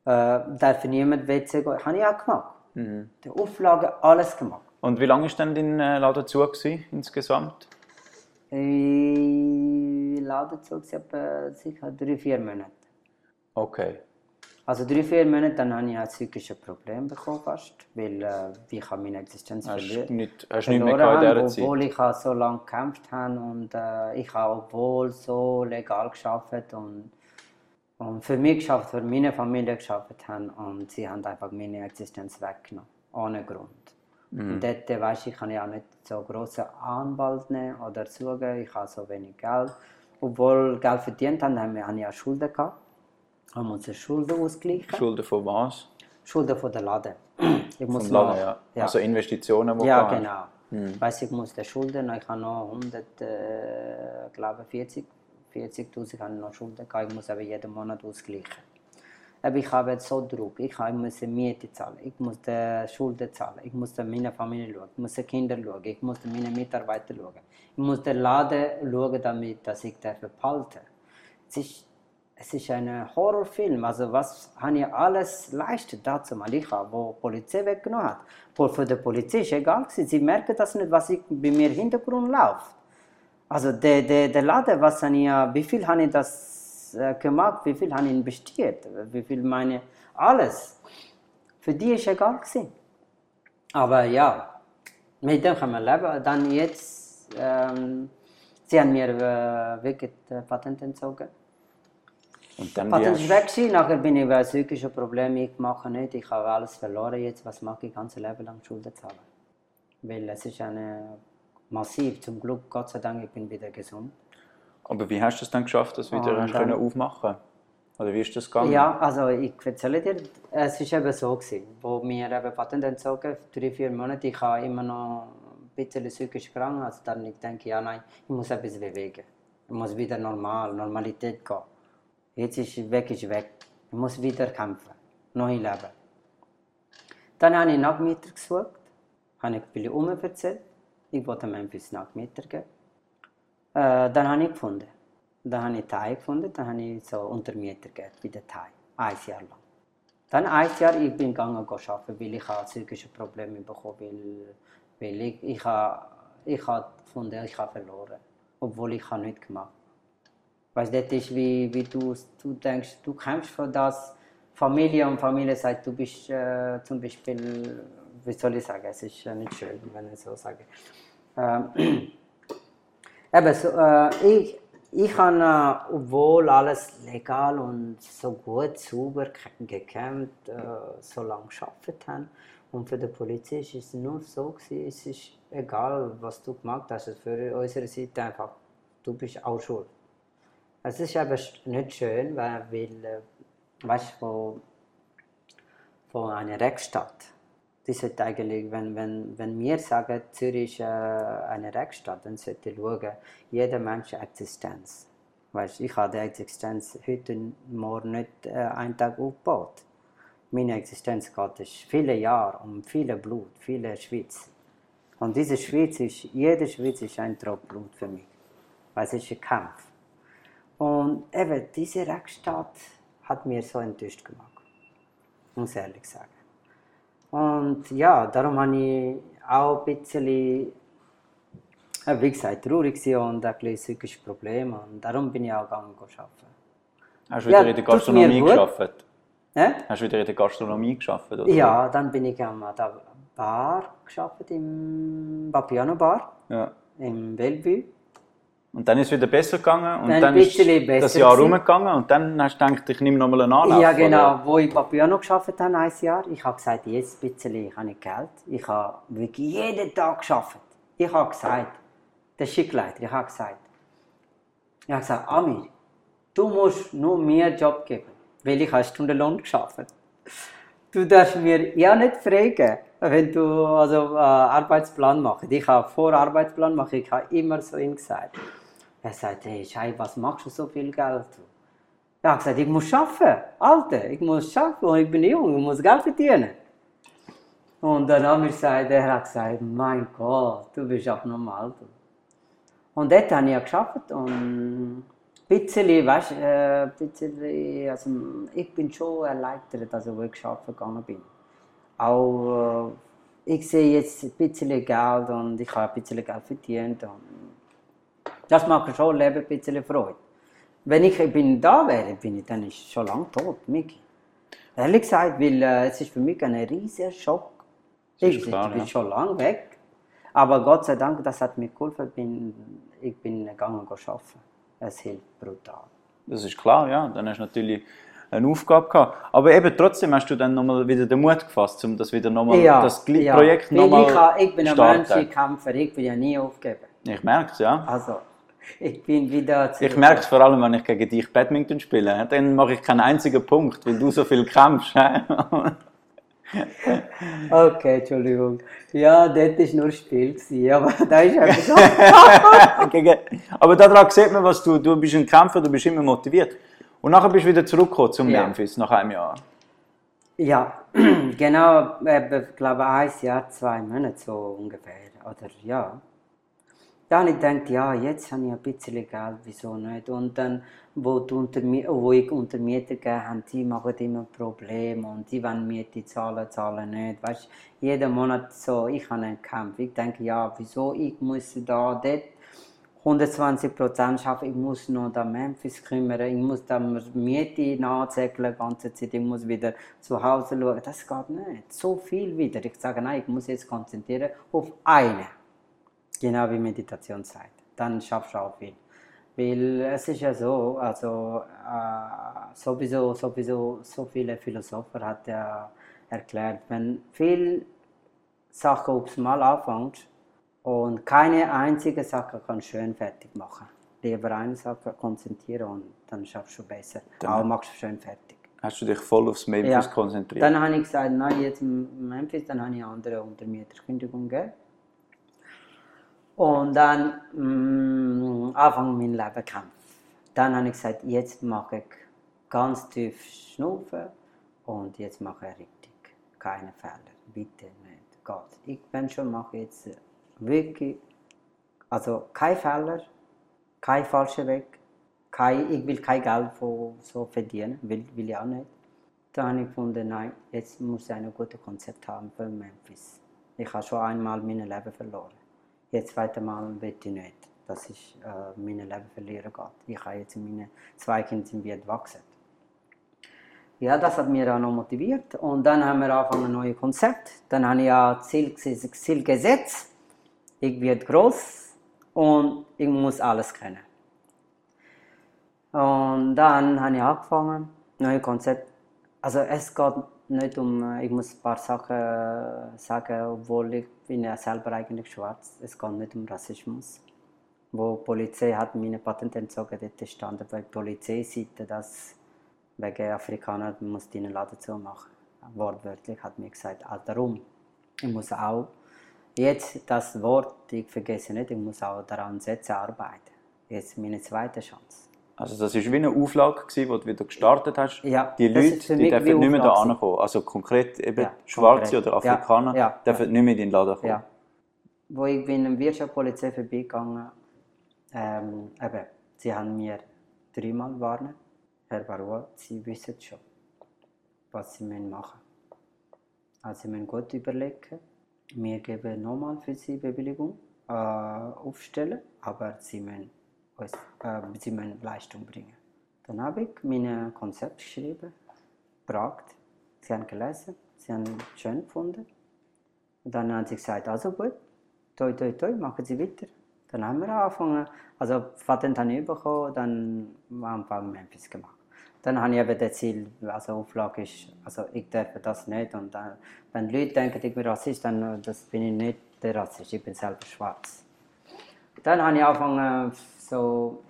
äh, darf niemand WC gehen? Habe ich auch gemacht. Die Auflagen, alles gemacht. Und wie lange war denn dein äh, Laden zu gewesen, insgesamt? Ich lade zu, etwa sicher drei, vier Monate. Okay. Also drei, vier Monate, dann habe ich ein psychisches Problem bekommen fast, weil äh, ich habe meine Existenz Hast du nicht, hast nicht mehr verloren in habe, dieser obwohl Zeit? ich auch so lange gekämpft habe und äh, ich habe obwohl so legal geschafft und, und für mich geschafft, für meine Familie geschafft haben und sie haben einfach meine Existenz weggenommen, ohne Grund. Mhm. Und dort, äh, weißt, ich kann ja auch nicht so großen Anwalt nehmen oder suchen, ich habe so wenig Geld. Obwohl Geld verdient haben, haben wir- habe ich auch Schulden gehabt. Haben unsere Schulden ausgeglichen. Schulden von was? Schulden von der Laden. Ich muss Vom Laden, noch- ja. ja. Also Investitionen, die Ja, genau. Hm. Weißt, ich muss die Schulden, ich habe noch 100, äh, glaube 40, 40'000 habe ich noch Schulden gehabt, ich muss aber jeden Monat ausgleichen. Aber ich habe jetzt so Druck, ich muss Miete zahlen, ich muss die Schulden zahlen, ich muss meine Familie schauen, ich muss die Kinder schauen, ich muss meine Mitarbeiter schauen, ich muss den Laden schauen, damit dass ich darf behalten es ist, es ist ein Horrorfilm. Also was habe ich alles leistet dazu mal ich habe, wo die Polizei weggenommen hat. Wo Für die Polizei ist egal. Sie merken das nicht, was ich bei mir im Hintergrund läuft. Also der, der, der Laden, was habe ich, äh, wie viel habe ich das äh, gemacht, wie viel habe ich investiert, wie viel meine, alles. Für die ist egal gewesen. Aber ja, mit dem kann man leben. Dann jetzt, ähm, sie haben mir äh, wirklich das Patent entzogen. Und dann wie ist weg gewesen, nachher bin ich bei psychischen Problemen, ich mache nicht, ich habe alles verloren jetzt, was mache ich, ganze Leben lang Schulden zahlen. Weil es ist eine massiv, zum Glück, Gott sei Dank, ich bin wieder gesund. aber wie hast du es dann geschafft, dass du wieder dann- können aufmachen Oder wie ist das gegangen? Ja, also ich erzähle dir, es ist eben so gewesen, wo mir eben Patent entzogen, drei, vier Monate, ich habe immer noch ein bisschen psychisch krank, also dann ich denke, ja nein, ich muss etwas bewegen. Ich muss wieder normal, Normalität gehen. Jetzt ist weg, ist weg. Ich muss wieder kämpfen, neu leben. Dann habe ich Nachmieter gesucht, habe ich viele um erzählt, ich wollte Memphis Nachmieter geben. Äh, dann habe ich gefunden. Dann habe ich Thai gefunden, dann habe ich so Untermieter gegeben, bei der Thai. Ein Jahr lang. Dann ein Jahr, ich bin gegangen arbeiten, weil ich habe psychische Probleme bekommen, weil, weil ich, ich habe, ich habe gefunden, ich habe verloren. Obwohl ich habe nichts gemacht. Weißt du, das ist wie, wie du, du denkst, du kämpfst für das, Familie und Familie sagt, du bist äh, zum Beispiel, wie soll ich sagen, es ist nicht schön, wenn ich so sage. Ähm, eben, so, äh, ich, ich habe, äh, obwohl alles legal und so gut, sauber ge- gekämpft, äh, so lange gearbeitet habe. Und für die Polizei ist es nur so, gewesen, es ist egal, was du gemacht hast, also für unsere Seite einfach, du bist auch schuld. Es ist aber nicht schön, weil, äh, weißt du, von, einer Rechtsstadt, die sollte eigentlich, wenn, wenn, wenn wir sagen, Zürich ist äh, eine Rechtsstadt, dann sollte schauen, jeder Mensch Existenz. Weißt, ich habe die Existenz heute morgen nicht äh, einen Tag aufgebaut. Meine Existenz geht viele Jahre um viel Blut, viele Schweiz. Und diese Schweiz ist, jede Schweiz ist ein Tropfen Blut für mich. Weil es ist ein Kampf. Und eben, diese Rechtsstaat hat mir so enttäuscht gemacht. Muss ich ehrlich sagen. Und ja, darum habe ich auch ein bisschen wie gesagt, traurig und ein bisschen psychisches Problem und darum bin ich auch gegangen arbeiten. Hast du wieder Ja, in der Gastronomie geschafft? Ja? Hast du wieder in der Gastronomie geschafft? Oder? ja, dann bin ich an der Bar gearbeitet, im Vapiano Bar, ja. im Bellevue. Und dann ist es wieder besser gegangen und Dann dann, ist das Jahr gewesen. rumgegangen und dann hast du gedacht, ich nehme nochmal einen Anlauf. Ja, genau, oder? wo ich Papiano gearbeitet habe, ein Jahr. Ich habe gesagt, jetzt ein bisschen, ich habe nicht Geld. Ich habe wirklich jeden Tag gearbeitet. Ich habe gesagt, der Schickleiter, ich habe gesagt, ich habe gesagt, Amir, du musst nur mir einen Job geben, weil ich habe Stundenlohn gearbeitet. Du darfst mir ja nicht fragen, wenn du also äh, Arbeitsplan machst. Ich habe vor Arbeitsplan machen, ich habe immer so ihm gesagt. Er sagt, hey, Schei, was machst du so viel Geld? Ich habe gesagt, ich muss arbeiten, Alter, ich muss arbeiten und ich bin jung, ich muss Geld verdienen. Und dann haben wir gesagt, er hat gesagt, mein Gott, du bist abnormal. Du. Und dort habe ich gearbeitet und ein bisschen, weißt äh, bisschen, also ich bin schon erleichtert, wo ich arbeiten gegangen bin. Auch, äh, ich sehe jetzt ein bisschen Geld und ich habe ein bisschen Geld verdient und das macht schon Leben ein bisschen Freude. Wenn ich bin da wäre, bin ich, dann ist ich schon lange tot, Miki. Ehrlich gesagt, weil äh, es ist für mich ein riesiger Schock. Das Ich, ist klar, ich bin ja. schon lange weg. Aber Gott sei Dank, das hat mir geholfen. Bin, ich bin gegangen arbeiten. Es hilft brutal. Das ist klar, ja. Dann hast du natürlich eine Aufgabe gehabt. Aber eben trotzdem hast du dann nochmal wieder den Mut gefasst, um das wieder nochmal, das Gli- Projekt Weil nochmal ich, ha- ich bin ein starten. Menschenkämpfer, ich will ja nie aufgeben. Ich merke es, ja. Also, ich bin wieder zu Ich merke es vor allem, wenn ich gegen dich Badminton spiele. Dann mache ich keinen einzigen Punkt, weil du so viel kämpfst. Okay, Entschuldigung. Ja, dort war nur Spiel, gewesen, aber da ist einfach so. Aber daran sieht man, was du, du bist ein Kämpfer, du bist immer motiviert. Und nachher bist du wieder zurückgekommen zum Ja. Memphis, nach einem Jahr. Ja, genau, ich glaube ein Jahr, zwei Monate so ungefähr. Oder ja. Da habe ich gedacht, ja, jetzt habe ich ein bisschen Geld, wieso nicht? Und dann, wo, die Untermi wo ich Untermieter gegeben habe, die machen immer Probleme und die wollen Miete zahlen, zahlen nicht. Weißt, jeden Monat so, ich habe einen Kampf. Ich denke, ja, wieso ich muss da, dort 120 Prozent arbeiten, ich muss noch da Memphis kümmern, ich muss da Miete nachzählen die ganze Zeit, ich muss wieder zu Hause schauen. Das geht nicht. So viel wieder. Ich sage, nein, ich muss jetzt konzentrieren auf eine. Genau wie Meditationszeit. Dann schaffst du auch viel. Weil es ist ja so, also äh, sowieso, sowieso, so viele Philosopher hat ja erklärt, wenn viel Sachen aufs Mal anfängst und keine einzige Sache kann schön fertig machen. Lieber eine Sache konzentrieren und dann schaffst du besser. Dann- Auch machst du schön fertig. Hast du dich voll aufs Memphis konzentriert? Dann habe ich gesagt, nein, jetzt Memphis, dann habe ich andere Untermieterkündigung gegeben. Und dann mh, Anfang mein Leben kämpfen. Dann habe ich gesagt, jetzt mache ich ganz tief schnaufen und jetzt mache ich richtig. Keine Fehler. Bitte nicht. Gott. Ich bin schon mache jetzt wirklich, also kein Fehler, kein falscher Weg. Kein, ich will kein Geld von so verdienen, will, will ich auch nicht. Da habe ich gefunden, nein, jetzt muss ich ein gutes Konzept haben für Memphis. Ich habe schon einmal mein Leben verloren. Jetzt zweite Mal will ich nicht, dass ich äh, mein Leben verlieren geht. Ich habe jetzt meine zwei Kinder sind wie entwachsen. Ja, das hat mich auch noch motiviert. Und dann haben wir angefangen ein neues Konzept. Dann habe ich ja Ziel, Ziel gesetzt. Ich werde groß und ich muss alles können. Und dann habe ich angefangen, neues Konzept. Also es geht nicht um, äh, ich muss ein paar Sachen äh, sagen, obwohl ich bin ja selber eigentlich schwarz. Es geht nicht um Rassismus. Wo die Polizei hat meine Patente entzogen, dort stand bei der Polizeiseite, dass wegen Afrikaner muss die den Laden zumachen. Wortwörtlich hat mir gesagt, Alter rum. Ich muss auch jetzt das Wort, ich vergesse nicht, ich muss auch daran setzen, arbeiten. Jetzt meine zweite Chance. Also das war wie eine Auflage, gewesen, wo du wieder gestartet hast. Ja, die Leute die dürfen nicht mehr da ankommen. Also konkret eben Ja, Schwarze konkret. oder Afrikaner ja, dürfen nicht mehr in den Laden kommen. Ja. Wo ich bin in der Wirtschaftspolizei vorbeigegangen, ähm, eben, sie haben mir dreimal warnen, Herr Barua, Sie wissen schon, was Sie müssen machen Also Sie müssen gut überlegen, wir geben nochmal für Sie Bewilligung äh, aufstellen, aber sie müssen, uns, äh, sie müssen Leistung bringen. Dann habe ich mein Konzept geschrieben, gebracht. Sie haben gelesen, sie haben es schön gefunden. Und dann haben sie gesagt, also gut, toi, toi, toi, machen Sie weiter. Dann haben wir angefangen, also Patent habe ich bekommen, dann haben wir Memphis gemacht. Dann habe ich eben das Ziel, also Auflage ist, also ich darf das nicht. Und dann, wenn Leute denken, ich bin Rassist, dann das bin ich nicht der Rassist, ich bin selber schwarz. Dann habe ich angefangen, so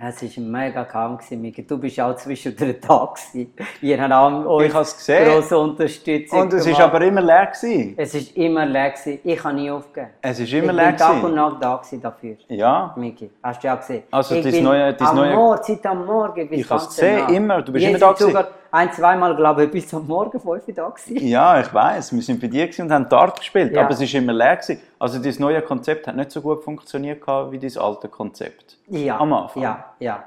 es war mega kaum. Miki. Du bist auch zwischendurch da. Gewesen. Ihr habt auch euch Ich habe es gesehen. grosse Unterstützung Und es war aber immer leer. Gewesen. Es war immer leer. Gewesen. Ich habe nie aufgegeben. Es war ich immer bin leer. Tag und. Nacht da dafür. Ja, Miki, hast du ja gesehen. Also ich dein neue- dein am neue- Morgen, seit am Morgen Ich hab's ganz gesehen, immer. Du bist immer da gewesen. Ein, zweimal, glaube ich, bis am Morgen 5 Uhr da gewesen. ja, ich weiß. Wir sind bei dir und haben Dart gespielt, Ja. aber es war immer leer. Gewesen. Also dein neue Konzept hat nicht so gut funktioniert wie dein alte Konzept. Ja, Am Anfang. Ja, ja.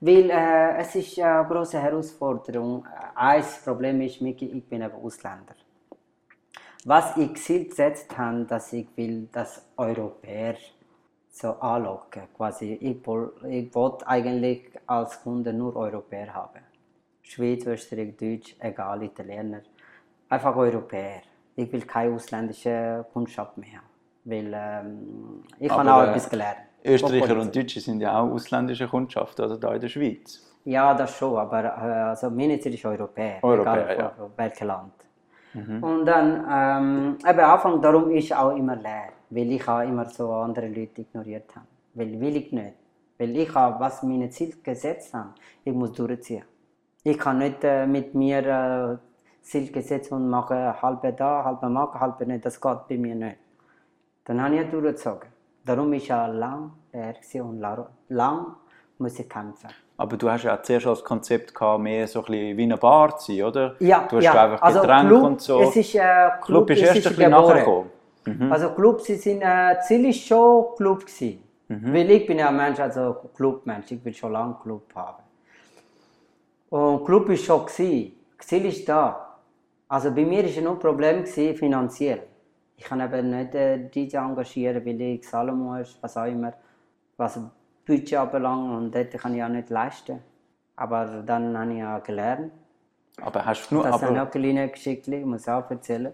Weil äh, es ist eine große Herausforderung. Ein Problem ist, Miki, ich bin eben Ausländer. Was ich Ziel gesetzt habe, dass ich will, dass Europäer so anlocken. Quasi, ich, ich wollte eigentlich als Kunde nur Europäer haben. Schweiz, Österreich, Deutsch, egal, Italiener. Einfach Europäer. Ich will keine ausländische Kundschaft mehr. Weil ähm, ich habe Aber, auch äh, etwas gelernt. Österreicher und Deutsche sind ja auch ausländische Kundschaft, also da in der Schweiz. Ja, das schon, aber äh, also meine Ziel ist Europäer, Europäer, egal ja. von welchem Land. Und dann, ähm, eben Anfang, darum ist auch immer leer, weil ich auch immer so andere Leute ignoriert habe. Weil will ich nicht. Weil ich habe, was meine Ziele gesetzt habe, ich muss durchziehen. Ich kann nicht äh, mit mir äh, Ziel gesetzt und mache halbe da, halbe machen, halbe nicht. Das geht bei mir nicht. Dann habe ich durchgezogen. Darum ist ja lang gewesen und la- lang muss ich kämpfen. Aber du hast ja zuerst als Konzept gehabt, mehr so ein bisschen wie eine Bar zu sein, oder? Ja, du hast ja. einfach also Getränke Club, und so. Es ist, äh, Club, Club ist erst ein bisschen nachgekommen. Mhm. Also Club, sie sind, äh, Ziel ist schon Club gewesen. Mhm. Weil ich bin ja ein Mensch, also Clubmensch, ich will schon lange Club haben. Und Club ist schon gewesen. Ziel ist da. Also bei mir ist ja nur ein Problem gewesen, finanziell. Ich kann eben nicht äh, DJ engagieren, weil ich zahlen muss, was auch immer, was Budget anbelangt und dort kann ich auch nicht leisten. Aber dann habe ich ja gelernt. Aber hast du nur, Das habe ich aber, auch kleine Geschichte, ich muss auch erzählen.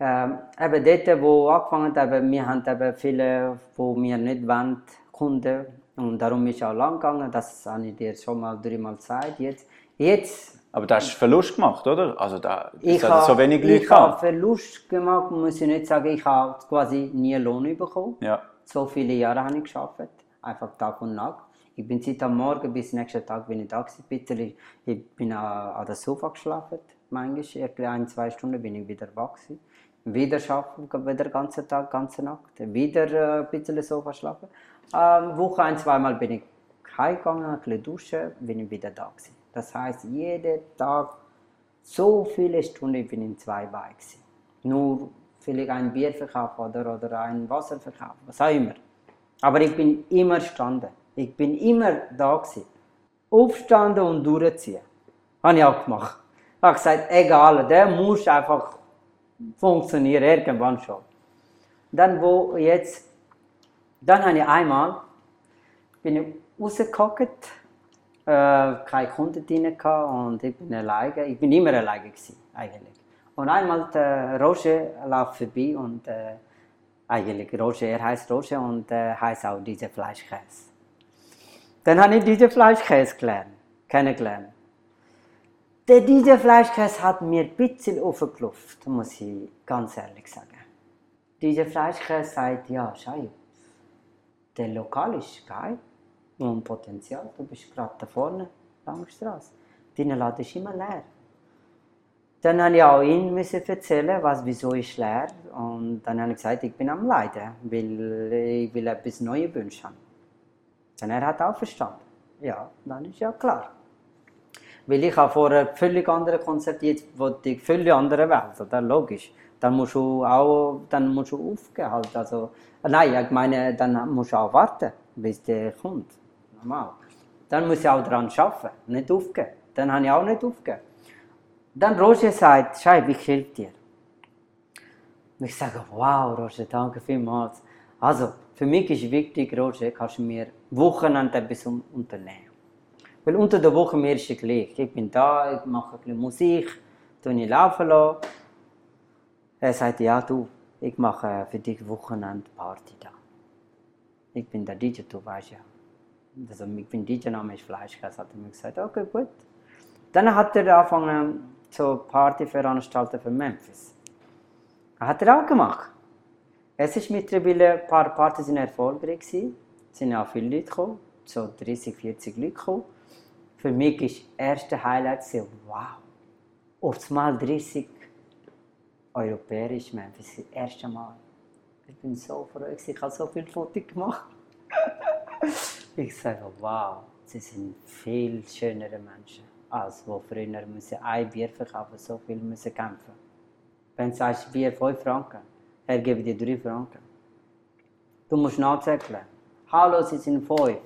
Ähm, eben dort, wo angefangen hat, eben, wir haben eben viele, die wir nicht wollen, Kunden. Und darum ist auch lang gegangen, das habe ich dir schon mal dreimal gesagt. Jetzt, jetzt aber du hast Verlust gemacht, oder? Also da ich hat so habe wenig Leute ich habe. Verlust gemacht, muss ich nicht sagen, ich habe quasi nie Lohn bekommen. Ja. So viele Jahre habe ich geschafft, einfach Tag und Nacht. Ich bin seit am Morgen bis nächsten Tag bin ich da gewesen. Ich bin an, der Sofa geschlafen, manchmal. Ein, zwei Stunden bin ich wieder wach gewesen. Wieder schlafen, wieder den ganzen Tag, ganze Nacht. Wieder äh, ein bisschen Sofa schlafen. Ähm, Woche ein, zweimal bin ich heimgegangen, ein bisschen duschen, bin ich wieder da gewesen. Das heißt, jeden Tag so viele Stunden bin ich in zwei Beinen gewesen. Nur vielleicht ein Bier verkaufen oder, oder ein Wasser verkaufen, was auch immer. Aber ich bin immer gestanden. Ich bin immer da gewesen. Aufstanden und durchziehen. Habe ich auch gemacht. Ich habe gesagt, egal, der muss einfach funktionieren, irgendwann schon. Dann, wo jetzt, dann habe ich einmal, bin ich rausgeguckt, äh, keine Kunden drin gehabt und ich bin alleine. Ich bin immer alleine gewesen, eigentlich. Und einmal der Roger läuft vorbei und äh, eigentlich Roger, er heißt Roger und äh, heißt auch dieser Fleischkäse. Dann habe ich diesen Fleischkäse gelernt, kennengelernt. Der dieser Fleischkäse hat mir ein bisschen aufgelufft, muss ich ganz ehrlich sagen. Dieser Fleischkäse sagt, ja, schau, der Lokal ist geil und Potenzial. Du bist gerade da vorne, Langstrasse. Dein Laden ist immer leer. Dann habe ich auch müssen erzählen, was, wieso ist leer. Und dann habe ich gesagt, ich bin am Leiden, weil ich will etwas Neues wünschen. Dann er hat auch verstanden. Ja, dann ist ja klar. Weil ich habe vorher völlig andere Konzerte, jetzt wollte ich völlig andere Welt, oder? Logisch. Dann musst du auch, dann musst du aufgehen halt. Also, nein, ich meine, dann musst du auch warten, bis der kommt. Normal. Dann muss ich auch daran arbeiten, nicht aufgeben. Dann habe ich auch nicht aufgegeben. Dann Roger sagt, Scheib, ich helfe dir. Und ich sage, wow, Roger, danke vielmals. Also, für mich ist wichtig, Roger, kannst du mir Wochenende etwas un- unternehmen. Weil unter der Woche mir ist es gleich. Ich bin da, ich mache ein bisschen Musik, tue ich laufen lassen. Er sagt, ja du, ich mache für dich Wochenende Party da. Ich bin der DJ, du weißt ja. Also ich bin DJ, Name ist Fleischkäse, hat er mir gesagt, okay, gut. Dann hat er angefangen, so Party veranstalten für Memphis. Hat er auch gemacht. Es ist mittlerweile, ein paar Partys sind erfolgreich gewesen. Es sind auch viele Leute gekommen, so 30, 40 Leute gekommen. Für mich war das erste Highlight, gewesen, wow, mal 30 europäisch Memphis, das erste Mal. Ich bin so froh, ich habe so viele Fotos gemacht. ich sage, wow, sie sind viel schönere Menschen, als wo früher müssen ein Bier verkaufen, so viel müssen kämpfen. Wenn du sagst, Bier 5 Franken, er gebe dir 3 Franken. Du musst nachzählen. Hallo, sie sind 5.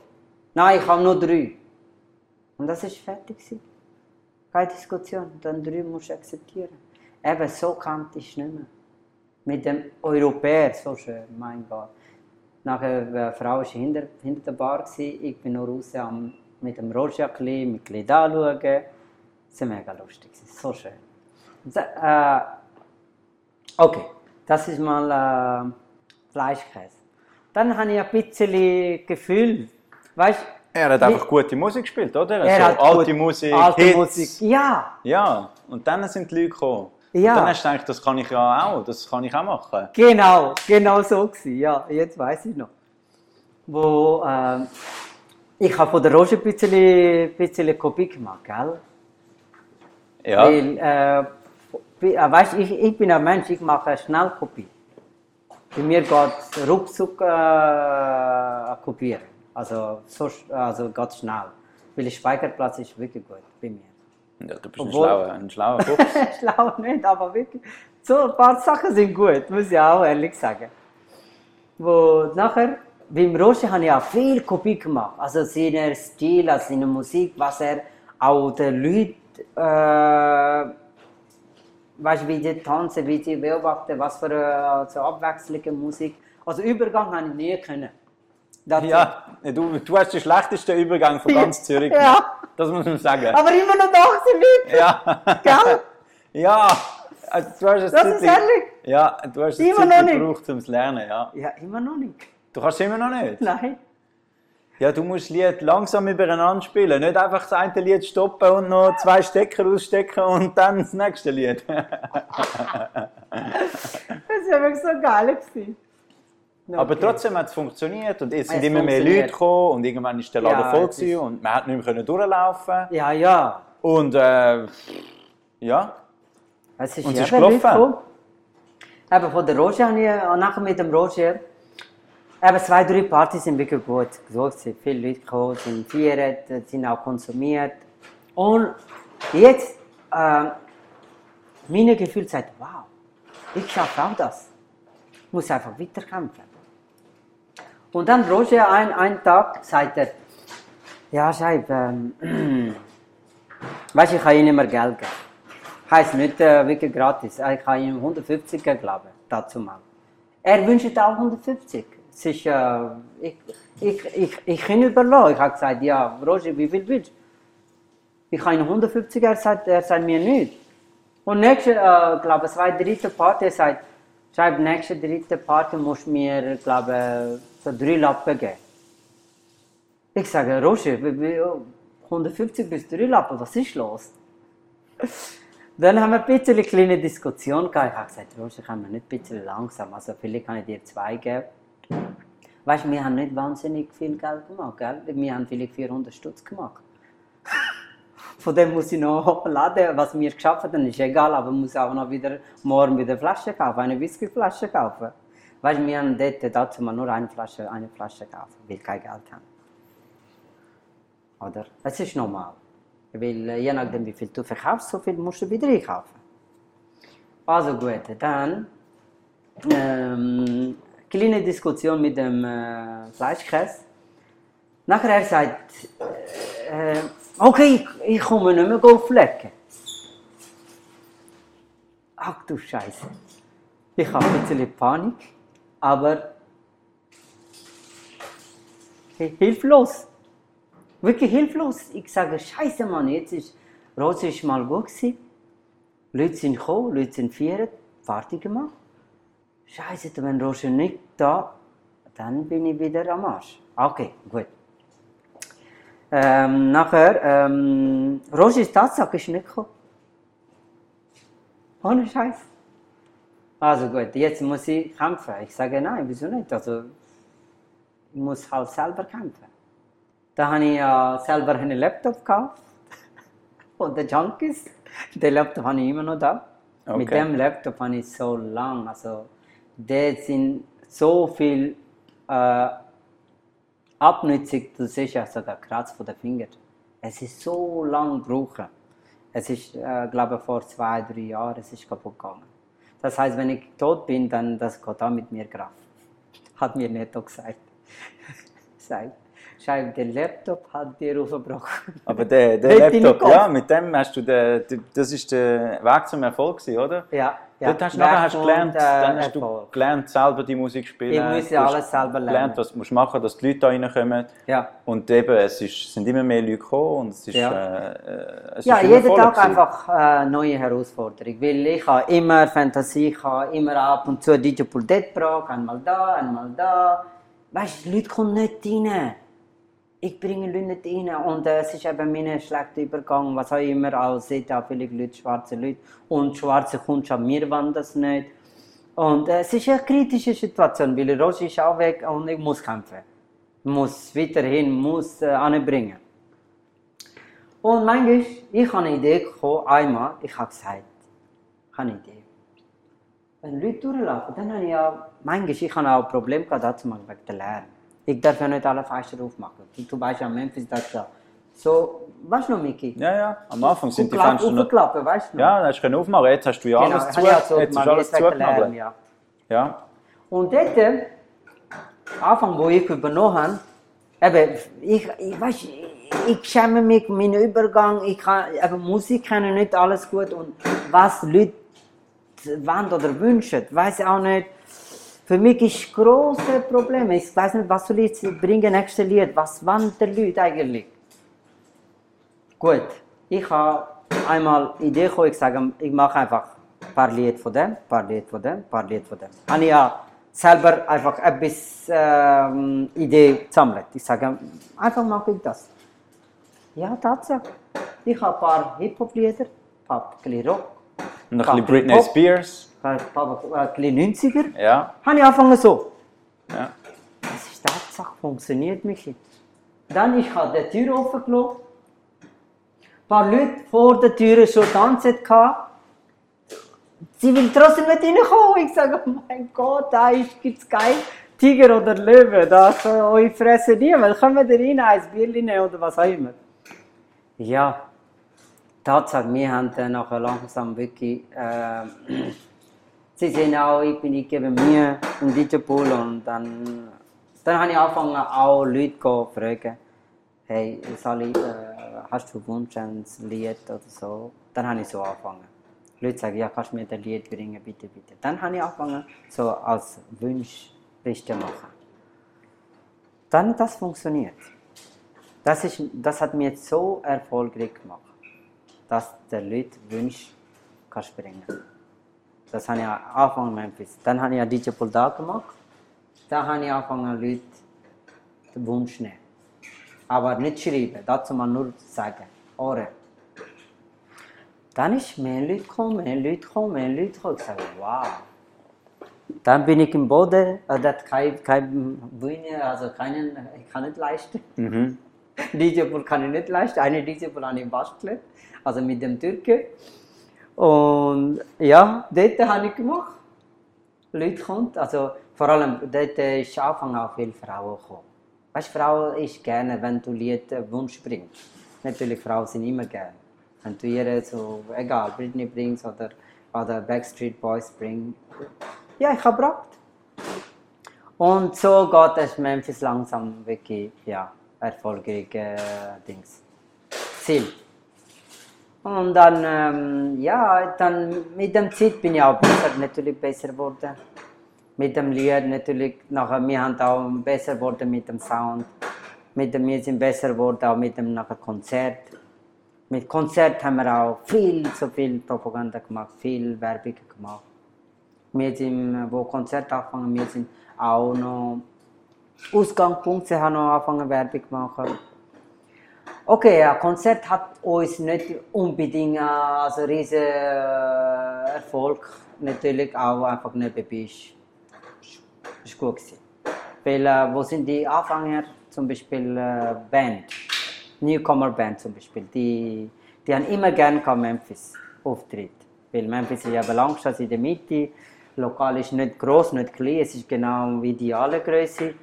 Nein, ich habe nur 3. Und das ist fertig. Keine Diskussion. Dann 3 musst du akzeptieren. Eben so kannte ich es nicht mehr. Mit dem Europäer, so schön, mein Gott. Nachher, eine Frau war hinter, hinter der Bar, ich bin nur raus am, mit dem bisschen, mit ein bisschen anschauen. Das war mega lustig, so schön. Äh, okay, das ist mal äh, Fleischkäse. Dann habe ich ein bisschen Gefühl, weißt Er hat einfach gute Musik gespielt, oder? er so hat alte gut- Musik, alte Hits. Musik, ja, Ja, und dann sind die Leute gekommen. Ja. Und dann hast du gedacht, das kann ich ja auch, das kann ich auch machen. Genau, genau so gewesen. Ja, jetzt weiß ich noch. Wo ähm, ich habe von der Roger ein bisschen, bisschen Kopie gemacht, gell? Ja, Weil, äh, äh, weißt, ich, ich bin ein Mensch, ich mache eine Schnellkopie. Bei mir geht ruckzuck äh, kopieren. Also, so, also geht schnell. Weil der Speicherplatz ist wirklich gut bei mir. Ja du bist ein Obwohl- schlauer, ein schlauer Fuchs. Schlau nicht, aber wirklich. So ein paar Sachen sind gut, muss ich auch ehrlich sagen. Wo nachher, beim Roger habe ich auch viel Kopie gemacht. Also seinen Stil, also seine Musik, was er auch den Leuten, äh, weißt, wie die tanzen, wie die beobachten, was für eine so abwechselnde Musik. Also Übergang habe ich nie können. Dazu. ja, du, du hast den schlechtesten Übergang von ganz Zürich Ja. Das muss man sagen. Aber immer noch da sind Leute, Ja, gell? ja. Also, du hast es Das ist ehrlich. Ja, du hast es Immer Zeit gebraucht, um es zu lernen, ja. Ja, immer noch nicht. Du kannst es immer noch nicht. Nein. Ja, du musst Lied langsam übereinander spielen. Nicht einfach das eine Lied stoppen und noch zwei Stecker ausstecken und dann das nächste Lied. Das war wirklich so geil. gewesen. Aber Okay. trotzdem hat es funktioniert und es sind Es immer mehr. Leute gekommen und irgendwann ist der Laden Ja, voll es gewesen und man hat nicht mehr durchlaufen. Ja, ja. Und äh, ja, Es ist Und es ist gelaufen? Eben von der Roger habe ich, und nachher mit dem Roger, eben zwei, drei Partys sind wirklich gut. So sind viele Leute gekommen, sind gefeiert, sind auch konsumiert. Und jetzt, äh, meine Gefühl sagt, wow, ich schaffe auch das. Ich muss einfach weiterkämpfen. Und dann Roger, ein, einen Tag, sagt er, ja, Scheib, ähm, weißt du, ich kann Ihnen immer Geld geben. Heißt nicht äh, wirklich gratis. Ich kann ihm 150 geben, ich, dazu mal. Er wünscht auch 150. Es ist, äh, ich, ich, ich, ich ihn überlassen. Ich habe gesagt, ja, Roger, wie viel willst du? Ich kann ihm 150, er sagt, er sagt mir nichts. Und nächste, äh, glaube zwei dritte Party, er sagt, schreib, nächste dritte Party musst du mir, glaube so drei Lappen geben. Ich sage, Roger, wie- wie- 150 bis 3 Lappen, was ist los? Dann haben wir ein bisschen eine kleine Diskussion gehabt. Ich habe gesagt, Roger, kann man nicht ein bisschen langsam, also vielleicht kann ich dir zwei geben. Weißt du, wir haben nicht wahnsinnig viel Geld gemacht, gell? Wir haben vielleicht 400 Stutz gemacht. Von dem muss ich noch laden, was wir geschafft haben, ist egal, aber ich muss auch noch wieder morgen wieder Flasche kaufen, eine Whiskyflasche kaufen. Du, wir haben dort dazu mal nur eine Flasche, eine Flasche kaufen, weil kein Geld haben. Oder? Es ist normal. Weil äh, je nachdem, wie viel du verkaufst, so viel musst du wieder einkaufen. Also gut, dann ähm, kleine Diskussion mit dem äh, Fleischkäse. Nachher er sagt, äh, okay, ich, ich komme nicht mehr auflecken. Ach du Scheiße. Ich habe ein bisschen Panik, aber hilflos. Wirklich hilflos. Ich sage, Scheiße, Mann, jetzt ist Rose ist mal gut gewesen. Leute sind gekommen, Leute sind viert, fertig gemacht. Scheiße, wenn Roger nicht da, dann bin ich wieder am Arsch. Okay, gut. Ähm, nachher, ähm, ist Tatsache ist nicht gekommen. Ohne Scheiß. Also gut, jetzt muss ich kämpfen. Ich sage nein, wieso nicht? Also, ich muss halt selber kämpfen. Da habe ich ja selber einen Laptop gekauft. Von den Junkies. Den Laptop habe ich immer noch da. Mit Okay. dem Laptop habe ich so lang, also, der sind so viel äh, abnützig, du siehst ja sogar Kratz von den Fingern. Es ist so lang gebrauchen. Es ist, äh, glaube ich, vor zwei, drei Jahren, es ist kaputt gegangen. Das heißt, wenn ich tot bin, dann das geht auch mit mir Kraft. Hat mir Netto gesagt. Sagt, Scheib, der Laptop hat dir aufgebrochen. Aber der, der Laptop, ja, mit dem hast du den, den- das ist der Weg zum Erfolg gewesen, oder? Ja, ja. Dort hast du nachher hast du gelernt, und, äh, dann hast du gelernt, selber die Musik spielen. Ich muss Du ja alles selber lernen. Gelernt, was du musst machen, dass die Leute da reinkommen. Ja. Und eben, es ist, sind immer mehr Leute gekommen und es ist, Ja. äh, äh, es Ja, ist jeden Tag gewesen. einfach eine neue Herausforderung. Weil ich habe immer Fantasie, ich habe immer ab und zu DJ Dead Pro, einmal da, einmal da. Weißt du, die Leute kommen nicht rein. Ich bringe Leute nicht rein. Und äh, es ist eben mein schlechter Übergang, was auch immer. Auch seht auch viele Leute, schwarze Leute. Und schwarze Kundschaft, mir wollen das nicht. Und äh, es ist eine kritische Situation, weil Roger ist auch weg und ich muss kämpfen. Muss weiterhin, muss äh, anbringen. Und manchmal, ich habe eine Idee gekommen, einmal, ich habe gesagt, ich habe eine Idee. Wenn Leute durchlaufen, dann habe ich ja, manchmal, ich habe auch Probleme gehabt, mal wegen der Lärm. Ich darf ja nicht alle Fenster aufmachen. Du, du weißt ja, Memphis, das ist ja so, weißt du noch, Miki? Ja, ja, am Anfang sind die Fenster noch... aufklappen, weißt du noch? Ja, dann hast du aufmachen, jetzt hast du ja genau, alles zu, jetzt ist alles zugenagelt. ja. Ja. Und dort, äh, Anfang, wo ich übernommen habe, eben, ich, ich, weißt, ich, schäme mich, meinen Übergang, ich kann, eben, Musik kann ich nicht alles gut und was Leute wollen oder wünschen, weiß ich auch nicht. Für mich ist grosse Problem, ich weiß nicht, was soll ich jetzt bringen, nächstes Lied, was wollen die Leute eigentlich? Gut, ich habe einmal die Idee gehabt, ich sage, ich mache einfach ein paar Lied von dem, ein paar Lied von dem, ein paar Lied von dem. Habe ich ja selber einfach etwas ähm, Idee gesammelt. Ich sage, einfach mache ich das. Ja, Tatsache. Ich habe ein paar Hip-Hop-Lieder, ein paar Rock, Und ein bisschen Britney. Spears. Ein paar ein bisschen 90er. Ja, Habe ich angefangen so. ja. Das ist Tatsache, funktioniert mich. Dann ich habe die Tür offen gelassen. Ein paar Leute vor der Tür schon tanzen. Sie will trotzdem nicht reinkommen. Ich sage, oh mein Gott, da ist gibt's geil. Tiger oder Löwe, da kann euch fressen niemand. Kommen wir rein, ein Bierchen oder was auch immer. Ja, Tatsache, wir haben dann nachher langsam wirklich, äh, sie sehen auch, ich bin, ich gebe mir einen DJ-Pool und dann, dann habe ich angefangen, auch Leute zu fragen, hey, Sali, äh, hast du Wunsch ein Lied oder so? Dann habe ich so angefangen. Leute sagen, ja, kannst du mir ein Lied bringen, bitte, bitte. Dann habe ich angefangen, so als Wunschliste machen. Dann das funktioniert. Das, ist, das hat mir so erfolgreich gemacht, dass der Leute Wünsche kannst bringen. Das habe ich am Anfang in Memphis. Dann habe ich ja DJ Pool da gemacht. Da habe ich angefangen, Leute den Wunsch zu nehmen. Aber nicht schreiben, dazu mal nur sagen. Ohren. Dann ist mehr Leute gekommen, mehr Leute gekommen, mehr Leute gekommen. Ich sage, wow. Dann bin ich im Boden, äh, das kein, kein Bühne, also keinen, ich kann nicht leisten. Mhm. DJ-Pool kann ich nicht leisten. Eine DJ-Pool habe ich bastelt, also mit dem Türke. Und ja, dort habe ich gemacht. Leute kommen, also vor allem dort ist am Anfang auch viele Frauen gekommen. Weißt du, Frauen ist gerne, wenn du Lied äh, Wunsch bringst. Natürlich, Frauen sind immer gerne. Wenn du ihr so, egal, Britney bringst oder, oder Backstreet Boys bringst. Ja, ich habe gebracht. Und so geht es Memphis langsam wirklich, ja, erfolgreich äh, Dings. Ziel. Und dann, ähm, ja, dann mit der Zeit bin ich auch besser, natürlich besser geworden. Mit dem Lied natürlich, nachher, wir haben auch besser geworden mit dem Sound. mit dem, wir sind besser geworden, auch mit dem nachher Konzert. Mit Konzert haben wir auch viel zu viel Propaganda gemacht, viel Werbung gemacht. Wir sind, wo Konzert angefangen, wir sind auch noch Ausgangspunkte haben noch angefangen Werbung machen. Okay, Konzert hat uns nicht unbedingt äh, also riesen äh, Erfolg. Natürlich auch einfach nebenbei ist, gut gewesen. Weil, äh, wo sind die Anfänger, zum Beispiel äh, Band, Newcomer Band zum Beispiel, die, die haben immer gerne Memphis Auftritt. Weil Memphis ist ja Langstrasse in der Mitte, lokal ist nicht groß, nicht klein, es ist genau wie die alle Größe.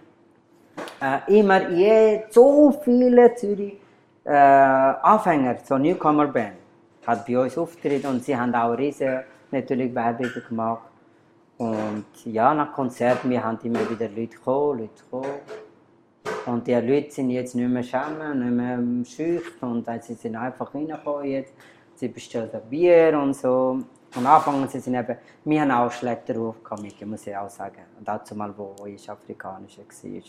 Äh, immer je, so viele Zürich äh, Anfänger, so Newcomer Band, hat bei uns Auftritt und sie haben auch riesen natürlich Werbung gemacht. Und ja, nach Konzerten, wir haben immer wieder Leute gekommen, Leute gekommen. Und die Leute sind jetzt nicht mehr schämen, nicht mehr schüchtern und sie sind einfach reingekommen. Sie bestellen ein Bier und so. Und Anfang sie sind eben, wir haben auch schlechten Ruf gehabt, muss ich auch sagen. Dazu mal, wo ich afrikanischer war.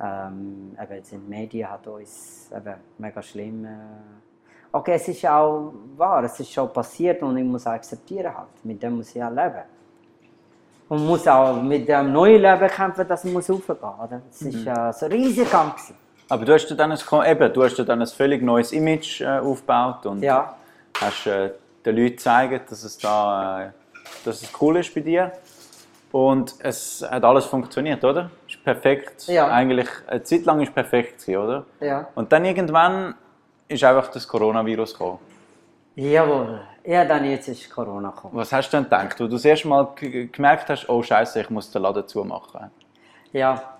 Ähm, eben, die Medien hat uns eben mega schlimm. Äh okay, es ist auch wahr, es ist schon passiert und ich muss auch akzeptieren halt. Mit dem muss ich auch leben. Und muss auch mit dem neuen Leben kämpfen, dass es muss aufgehen? Es ist mhm. äh, so ein riesiger Kampf. Aber du hast dir dann ein, eben, du hast dir dann ein völlig neues Image äh, aufgebaut und ja. hast äh, den Leuten gezeigt, dass es da äh, dass es cool ist bei dir. Und es hat alles funktioniert, oder? Perfekt. Ja. Eigentlich, eine Zeit lang ist perfekt gewesen, oder? Ja. Und dann irgendwann ist einfach das Coronavirus gekommen. Jawohl. Ja, dann jetzt ist Corona gekommen. Was hast du denn gedacht, wo du das erste Mal gemerkt hast, oh Scheiße, ich muss den Laden zumachen? Ja,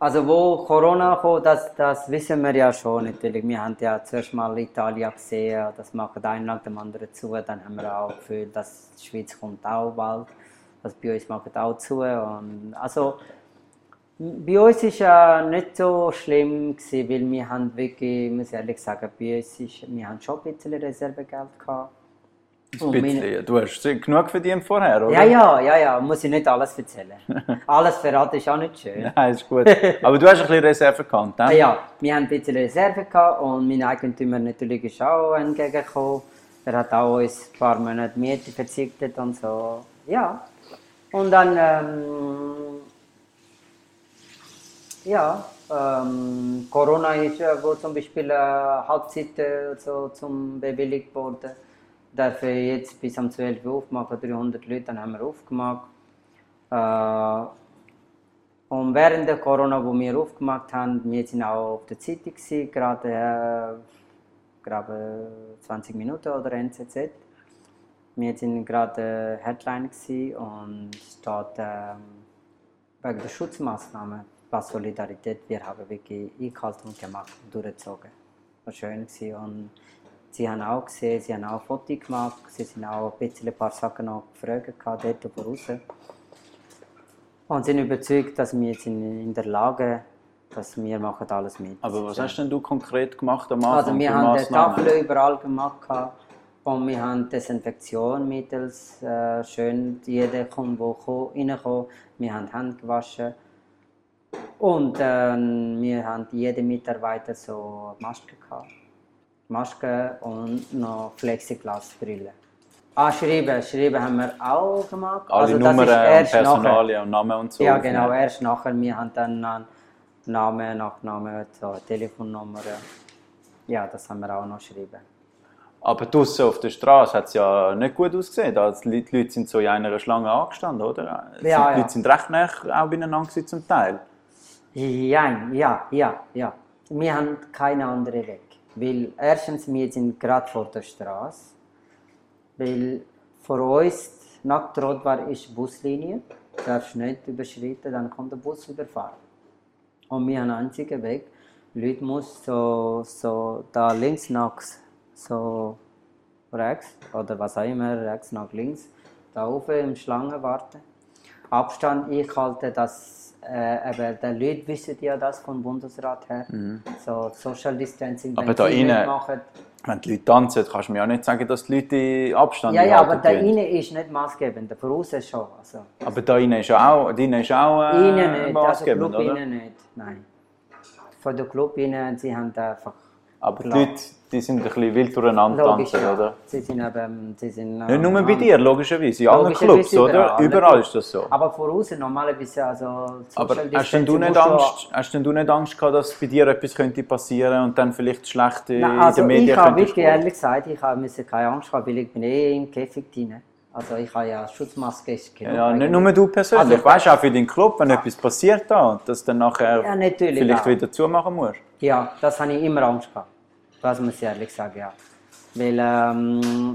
also wo Corona kam, das, das wissen wir ja schon natürlich. Wir haben ja zuerst mal Italien gesehen, das macht ein nach dem anderen zu. Dann haben wir auch gefühlt, dass die Schweiz kommt auch bald. Das bei uns macht auch zu. Und also, bei uns war es nicht so schlimm, gewesen, weil wir haben wirklich, muss ich ehrlich sagen, bei uns ist, wir haben schon ein bisschen Reservegeld gehabt. Ein bisschen. Du hast genug verdient vorher, oder? Ja, ja, ja, ja. Muss ich nicht alles erzählen. alles verraten ist auch nicht schön. Nein, ist gut. Aber du hast ein bisschen Reserve gehabt, ne? Ja, wir haben ein bisschen Reserve gehabt und mein Eigentümer natürlich ist auch entgegengekommen. Er hat auch uns ein paar Monate Miete verzichtet und so. Ja. Und dann, ähm, ja, ähm, Corona ist, wo zum Beispiel äh, Halbzeit äh, so zum bewilligt wurde dürfen jetzt bis am 12 Uhr aufmachen, 300 Leute, dann haben wir aufgemacht. Äh, und während der Corona, wo wir aufgemacht haben, wir sind auch auf der Zeitung gewesen, gerade, äh, gerade 20 Minuten oder NZZ. Wir sind gerade Headline und steht äh, wegen der Schutzmaßnahmen, was Solidarität, wir haben wirklich eingehalten und gemacht und durchgezogen. War schön und Sie haben auch gesehen, sie haben auch Fotos gemacht, sie sind auch ein bisschen ein paar Sachen noch gefragt, dort voraus. Und sind überzeugt, dass wir jetzt in, der Lage dass wir machen alles mit. Aber was hast denn du konkret gemacht am Anfang? Also wir haben die Tafel überall gemacht und wir haben Desinfektion mittels äh, schön, jeder kommt, wo reinkommt. Wir haben Hände gewaschen und äh, wir haben jeder Mitarbeiter so Maske gehabt. Maske und noch Plexiglasbrille. Ah, schreiben, schreiben haben wir auch gemacht. Alle also, Nummern, Personalien und Namen und so. Ja, genau, erst nachher. Wir haben dann Namen, Nachname, so, Telefonnummer. Ja, das haben wir auch noch geschrieben. Aber draußen auf der Straße hat es ja nicht gut ausgesehen. Die Leute sind so in einer Schlange angestanden, oder? Ja, die ja. Leute sind recht nah auch beieinander zum Teil. Ja, ja, ja, ja. Wir haben keine andere Weg. Weil erstens, wir sind gerade vor der Straße. Weil vor uns, nach Trottoir ist Buslinie. Du darfst nicht überschreiten, dann kommt der Bus überfahren. Und wir haben einen einzigen Weg. Leute müssen so, so da links nach so rechts oder was auch immer, rechts nach links, da oben im Schlange warten. Abstand einhalten, dass äh, aber die Leute wissen ja das vom Bundesrat her. Mhm. So Social Distancing. Aber da innen, wenn die Leute tanzen, kannst du mir auch nicht sagen, dass die Leute Abstand Ja, ja, aber da innen ist nicht maßgebend, der Voraus schon. Also. Aber da innen ist auch, da innen ist auch äh, innen nicht, maßgebend, also Club oder? Innen nicht, nein. von der Club rein, sie haben einfach Aber die Klar. Leute, die sind ein bisschen wild durcheinander logisch, tanzen, ja. oder? Sie sind eben, sie sind, Nicht nur bei dir, logischerweise. In allen Clubs, oder? Überall ist das so. Aber von außen normalerweise, also Aber hast denn, du nicht Angst, hast denn du nicht Angst gehabt, dass bei dir etwas könnte passieren und dann vielleicht schlecht in Nein, also den Medien ich habe könntest wirklich du- ehrlich gesagt, ich habe keine Angst haben, weil ich bin eh im Käfig drin. Also ich habe ja Schutzmaske ist genug Ja, nicht nur du persönlich. Also- weißt du, auch für deinen Club, wenn etwas passiert da und das dann nachher Ja, vielleicht auch. wieder zumachen musst. Ja, das habe ich immer Angst gehabt. Das muss ich ehrlich sagen, ja. Weil ähm,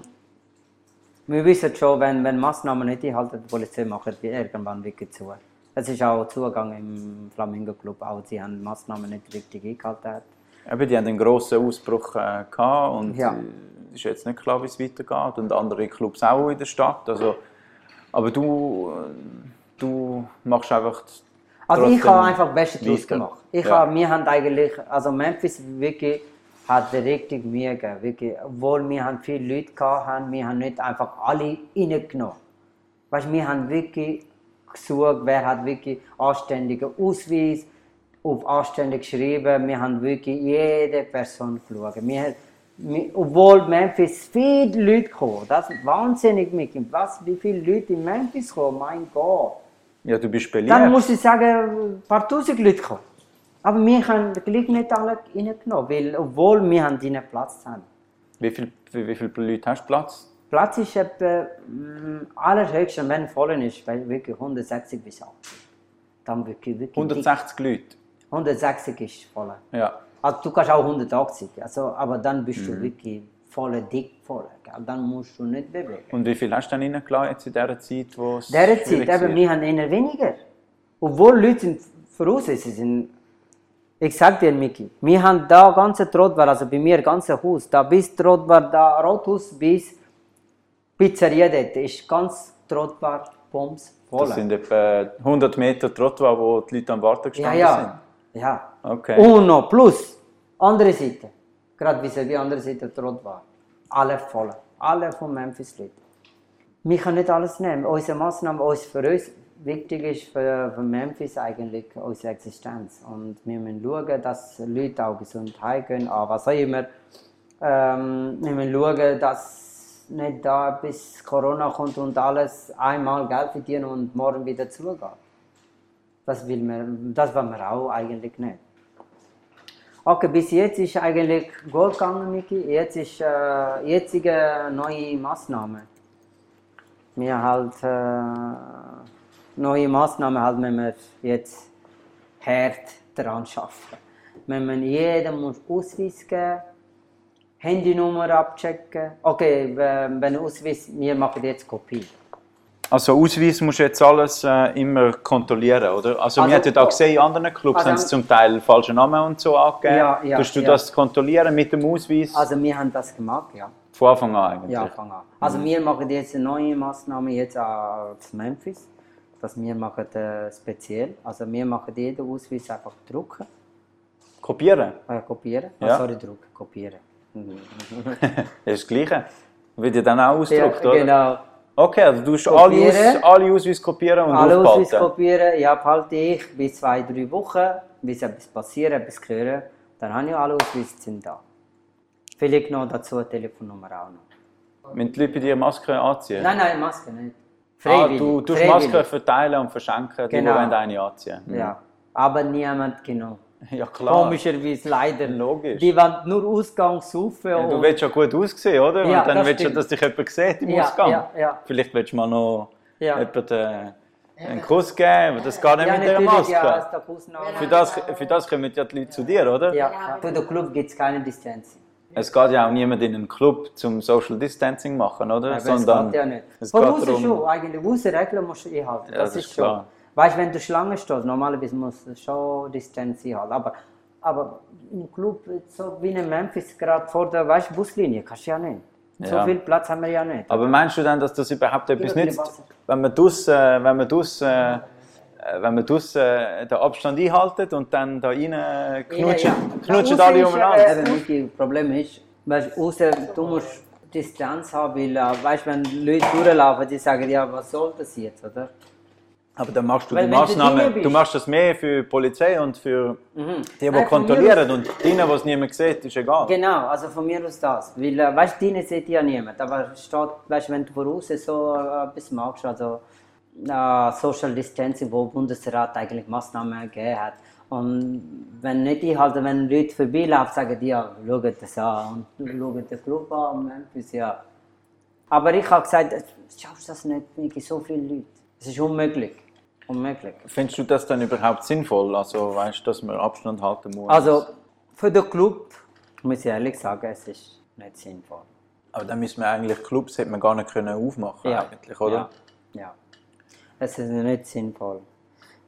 wir wissen schon, wenn, wenn Massnahmen nicht einhalten, die Polizei macht die irgendwann wirklich zu. Es ist auch Zugang im Flamingo Club, auch sie haben Massnahmen nicht richtig eingehalten. Eben, die haben einen grossen Ausbruch äh, gehabt und Ja. Ist jetzt nicht klar, wie es weitergeht. Und andere Clubs auch in der Stadt. Also, aber du, äh, du machst einfach. Also ich habe einfach Beste weiter. gemacht. Ich Ja. habe, wir haben eigentlich, also Memphis wirklich hat richtig Mühe gegeben, wirklich. Obwohl wir haben viele Leute haben, wir haben nicht einfach alle reingenommen. Weißt, wir haben wirklich gesucht, wer hat wirklich anständigen Ausweis, auf anständig geschrieben. Wir haben wirklich jede Person geschaut. Wir, obwohl Memphis viele Leute kommen, das ist wahnsinnig mit was, wie viele Leute in Memphis kommen, mein Gott. Ja, du bist beliebt. Dann muss ich sagen, ein paar tausend Leute kommen. Aber wir haben gleich nicht alle reingenommen, weil, obwohl wir haben ihnen Platz haben. wie, viel, wie, viele Leute hast du Platz? Platz ist etwa mm, allerhöchstens, wenn voll ist, weil wirklich 160 bis 80. Dann wirklich, wirklich 160 Leute. dick. 160 ist voll. Ja. Also du kannst auch 180, also, aber dann bist Mhm. du wirklich voll dick, voll. Dann musst du nicht bewegen. Und wie viel hast du dann reingelassen jetzt in dieser Zeit, wo es Dieser Zeit, wird? wir haben eher weniger. Obwohl Leute voraus, sind, ich sag dir, Miki, wir haben da ganze Trottoir, also bei mir ganze Haus, da bis Trottoir, da Rothaus bis Pizzeria dort, ist ganz Trottoir, Pumps, voll. Das sind etwa 100 Meter Trottoir, wo die Leute am Warten gestanden ja, ja. sind. Okay. Und noch plus, andere Seite, gerade wie die andere Seite Trottoir, alle voll, alle von Memphis Leute. Wir können nicht alles nehmen. Unsere Maßnahme, uns für uns wichtig ist für, für Memphis eigentlich unsere Existenz. Und wir müssen schauen, dass Leute auch gesund heimgehen, an was auch immer. Ähm, wir müssen schauen, dass nicht da bis Corona kommt und alles einmal Geld verdienen und morgen wieder zugeht. Das will man, das wir auch eigentlich nicht. Okay, bis jetzt ist eigentlich gut gegangen, Miki. Jetzt ist äh, jetzige neue Maßnahme. Wir halt äh, neue Maßnahmen halt, wenn wir jetzt hart daran arbeiten. Wenn man jedem muss Ausweis geben, Handynummer abchecken. Okay, wenn wenn Ausweis, wir machen jetzt Kopie. Also Ausweis musst du jetzt alles äh, immer kontrollieren, oder? Also, Also, wir hatten auch gesehen, in anderen Clubs also- haben sie zum Teil falsche Namen und so angegeben. Ja, ja, Tust du ja. das kontrollieren mit dem Ausweis? Also wir haben das gemacht, ja. Von Anfang an eigentlich? Ja, fang an. Also wir machen jetzt eine neue Maßnahme jetzt auf Memphis. Das wir machen äh, speziell. Also wir machen jeden Ausweis einfach drucken, Kopieren? äh, kopieren. Ja. Ah, sorry, drucken, kopieren. Das ist das Gleiche. Wird ja dann auch ausgedruckt, ja, oder? genau. Okay, also du alle, Kopieren. Alle Ausweise kopieren und Alle Ausweis aufbehalten. kopieren, ja, behalte ich bis zwei, drei Wochen, bis etwas passiert, etwas hören. Dann habe ich alle Ausweise sind da. Vielleicht noch dazu eine Telefonnummer auch noch. Wenn die Leute bei dir Maske anziehen? Nein, nein, Maske nicht. ah, Freiwillig. du tust freiwillig. Masken verteilen und verschenken, die, Genau. die wollen eine anziehen. Ja, aber niemand genau. ja klar. Komischerweise leider. Logisch. Die wollen nur Ausgang saufen. Ja, du willst ja gut aussehen, oder? Ja, und dann das willst du, dass dich jemand sieht im Ja, Ausgang. ja, ja. Vielleicht willst du mal noch Ja. jemanden einen Kuss geben, aber das geht nicht ja, mit der natürlich, Maske. ja, Kussname. Für, das, für das kommen ja die Leute zu dir, oder? Ja. Für den Club gibt es keine Distanz. Es geht ja auch niemand in einen Club zum Social Distancing machen, oder? Aber Sondern es geht ja nicht. es Von geht darum- schon, eigentlich. Außen Regeln musst du einhalten. Ja, das, das ist ist schon. Weißt du, wenn du Schlange stehst, normalerweise musst du schon Distanz einhalten. Aber, aber im Club, so wie in Memphis, gerade vor der weißt, Buslinie, kannst du ja nicht. So Ja. viel Platz haben wir ja nicht. Aber meinst du dann, dass das überhaupt etwas nützt, wenn man dus, äh, wenn man dus, äh, äh, wenn man dus, äh, den Abstand einhaltet und dann da rein knutschen, knutschen Na, alle umeinander? äh, das Problem ist, weißt, aussen, du musst Distanz haben, weil, äh, weißt, wenn Leute durchlaufen, die sagen, ja, was soll das jetzt, oder? Aber dann machst du Weil die wenn du du, Mhm. machst das mehr für die Polizei und für die, die Nein, mir kontrollieren. Und denen, was niemand sieht, ist egal. Genau, also von mir aus das. Weil, äh, weißt du, deine sieht ja niemand. Aber steht, weißt, wenn du voraus so äh, etwas magst, also äh, Social Distancing, wo der Bundesrat eigentlich Massnahmen gegeben hat. Und wenn nicht einhalten, wenn Leute vorbeilaufen, sagen die, ja, schaut das an und schaut den Club an, Memphis, ja. Aber ich habe gesagt, äh, schaffst das nicht mit so vielen Leuten? Es ist unmöglich. Unmöglich. Findest du das dann überhaupt sinnvoll? Also weißt du, dass man Abstand halten muss? Also, für den Club, muss ich ehrlich sagen, es ist nicht sinnvoll. Aber dann müssen wir eigentlich Clubs hätte man gar nicht können aufmachen eigentlich, oder? Ja. ja. Es ist nicht sinnvoll.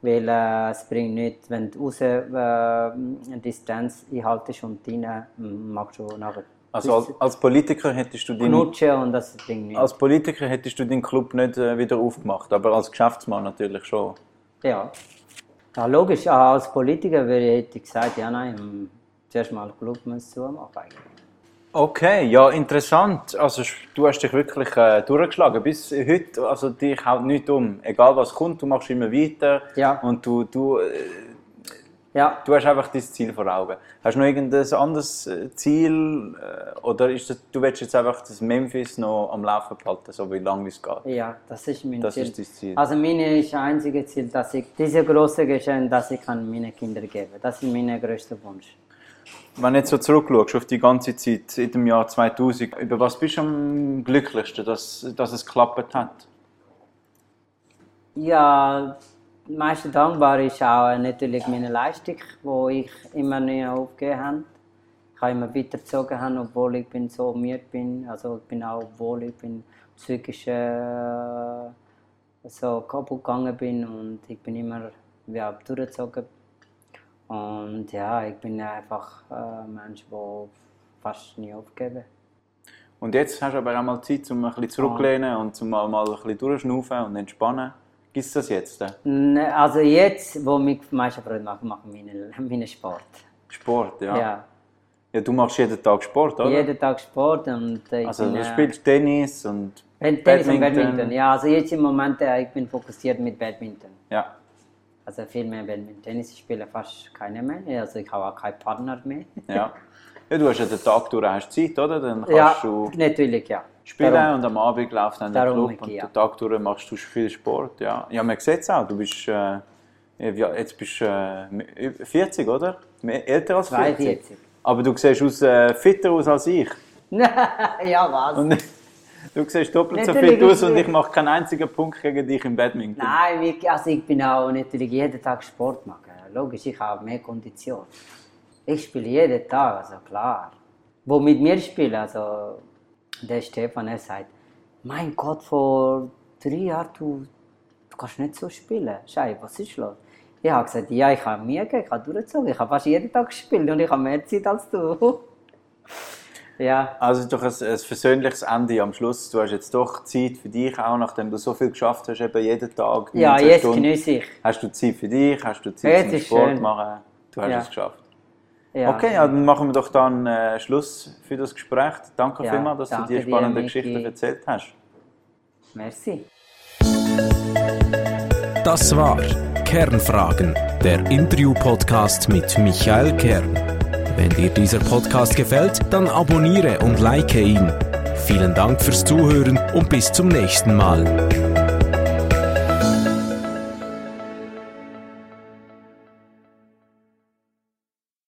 Weil äh, es bringt nichts, wenn du raus äh, eine Distanz einhaltest und mm, machst du nachher Also als, als Politiker hättest du den und das bringt nichts. als Politiker hättest du den Club nicht äh, wieder aufgemacht, aber als Geschäftsmann natürlich schon. Ja. ja, logisch. Ja, als Politiker würde ich, hätte ich gesagt, ja nein, zuerst mal den Club zumachen eigentlich. Okay, ja, interessant. Also du hast dich wirklich äh, durchgeschlagen. Bis heute, also dich haut nichts um. Egal was kommt, du machst immer weiter. Ja. Und du, du, äh, Ja, du hast einfach dein Ziel vor Augen. Hast du noch irgendein anderes äh, Ziel? Äh, oder ist das, du willst jetzt einfach das Memphis noch am Laufen behalten, so wie lange es geht? ja, das ist mein Das Ziel. ist dein Ziel. Also meine ist das einzige Ziel, dass ich diese große Geschenk, dass ich an meine Kinder gebe. Das ist mein größter Wunsch. Wenn du jetzt so zurückschaust auf die ganze Zeit in dem Jahr 2000, über was bist du am glücklichsten, dass, dass es geklappt hat? Ja, am meisten dankbar ist auch natürlich meine Leistung, wo ich immer nie aufgegeben habe. Ich habe immer weitergezogen, habe, obwohl ich bin so müde bin. Also ich bin auch, obwohl ich bin psychisch äh, so kaputt gegangen bin und ich bin immer ja, durchgezogen. Und ja, ich bin einfach äh, ein Mensch, der fast nie aufgeben. Und jetzt hast du aber auch mal Zeit, um ein bisschen zurückzulehnen und um mal, mal ein bisschen durchschnaufen und entspannen. Gibt es das jetzt? äh? Also jetzt, wo mich am meisten Freude macht, mache ich meinen meine Sport. Sport, ja. ja. ja. Du machst jeden Tag Sport, oder? Jeden Tag Sport und ich also bin, du äh, spielst Tennis und Tennis und Badminton. Ja, also jetzt im Moment äh, ich bin fokussiert mit Badminton. Ja. Also viel mehr Badminton. Tennis spiele fast keine mehr. Also ich habe auch keinen Partner mehr. ja. Ja, du hast ja den Tag durch hast Zeit, oder? Dann kannst ja, du natürlich, ja. Spielen Darum. und am Abend läuft dann der Darum Club und ja. den Tag durch machst du viel Sport. Ja, ja man sieht es auch. Du bist, äh, ja, jetzt bist äh, 40, oder? Älter als 40. 42. Aber du siehst aus, äh, fitter aus als ich. ja, was? Und du siehst doppelt so Natürlich fit aus und ich mache keinen einzigen Punkt gegen dich im Badminton. Nein, wirklich, also ich bin auch natürlich jeden Tag Sport machen. Logisch, ich habe mehr Kondition. Ich spiele jeden Tag, also klar. Wo mit mir spielen, also der Stefan, er sagt, mein Gott, vor drei Jahren, du, du kannst nicht so spielen. Schei, was ist los? Ich habe gesagt, ja, ich habe mir gegeben, ich habe durchgezogen, ich habe fast jeden Tag gespielt und ich habe mehr Zeit als du. ja, Also doch ein, ein versöhnliches Ende am Schluss. Du hast jetzt doch Zeit für dich, auch nachdem du so viel geschafft hast, eben jeden Tag. ja 19 jetzt Stunden. genieße ich. Hast du Zeit für dich, hast du Zeit Jetzt zum Sport schön. machen. Du hast Ja. es geschafft. Ja. Okay, ja, dann machen wir doch dann äh, Schluss für das Gespräch. Danke Ja, vielmals, dass du danke die dir, spannende Miki. Geschichte erzählt hast. Merci. Das war Kernfragen, der Interview-Podcast mit Michael Kern. Wenn dir dieser Podcast gefällt, dann abonniere und like ihn. Vielen Dank fürs Zuhören und bis zum nächsten Mal.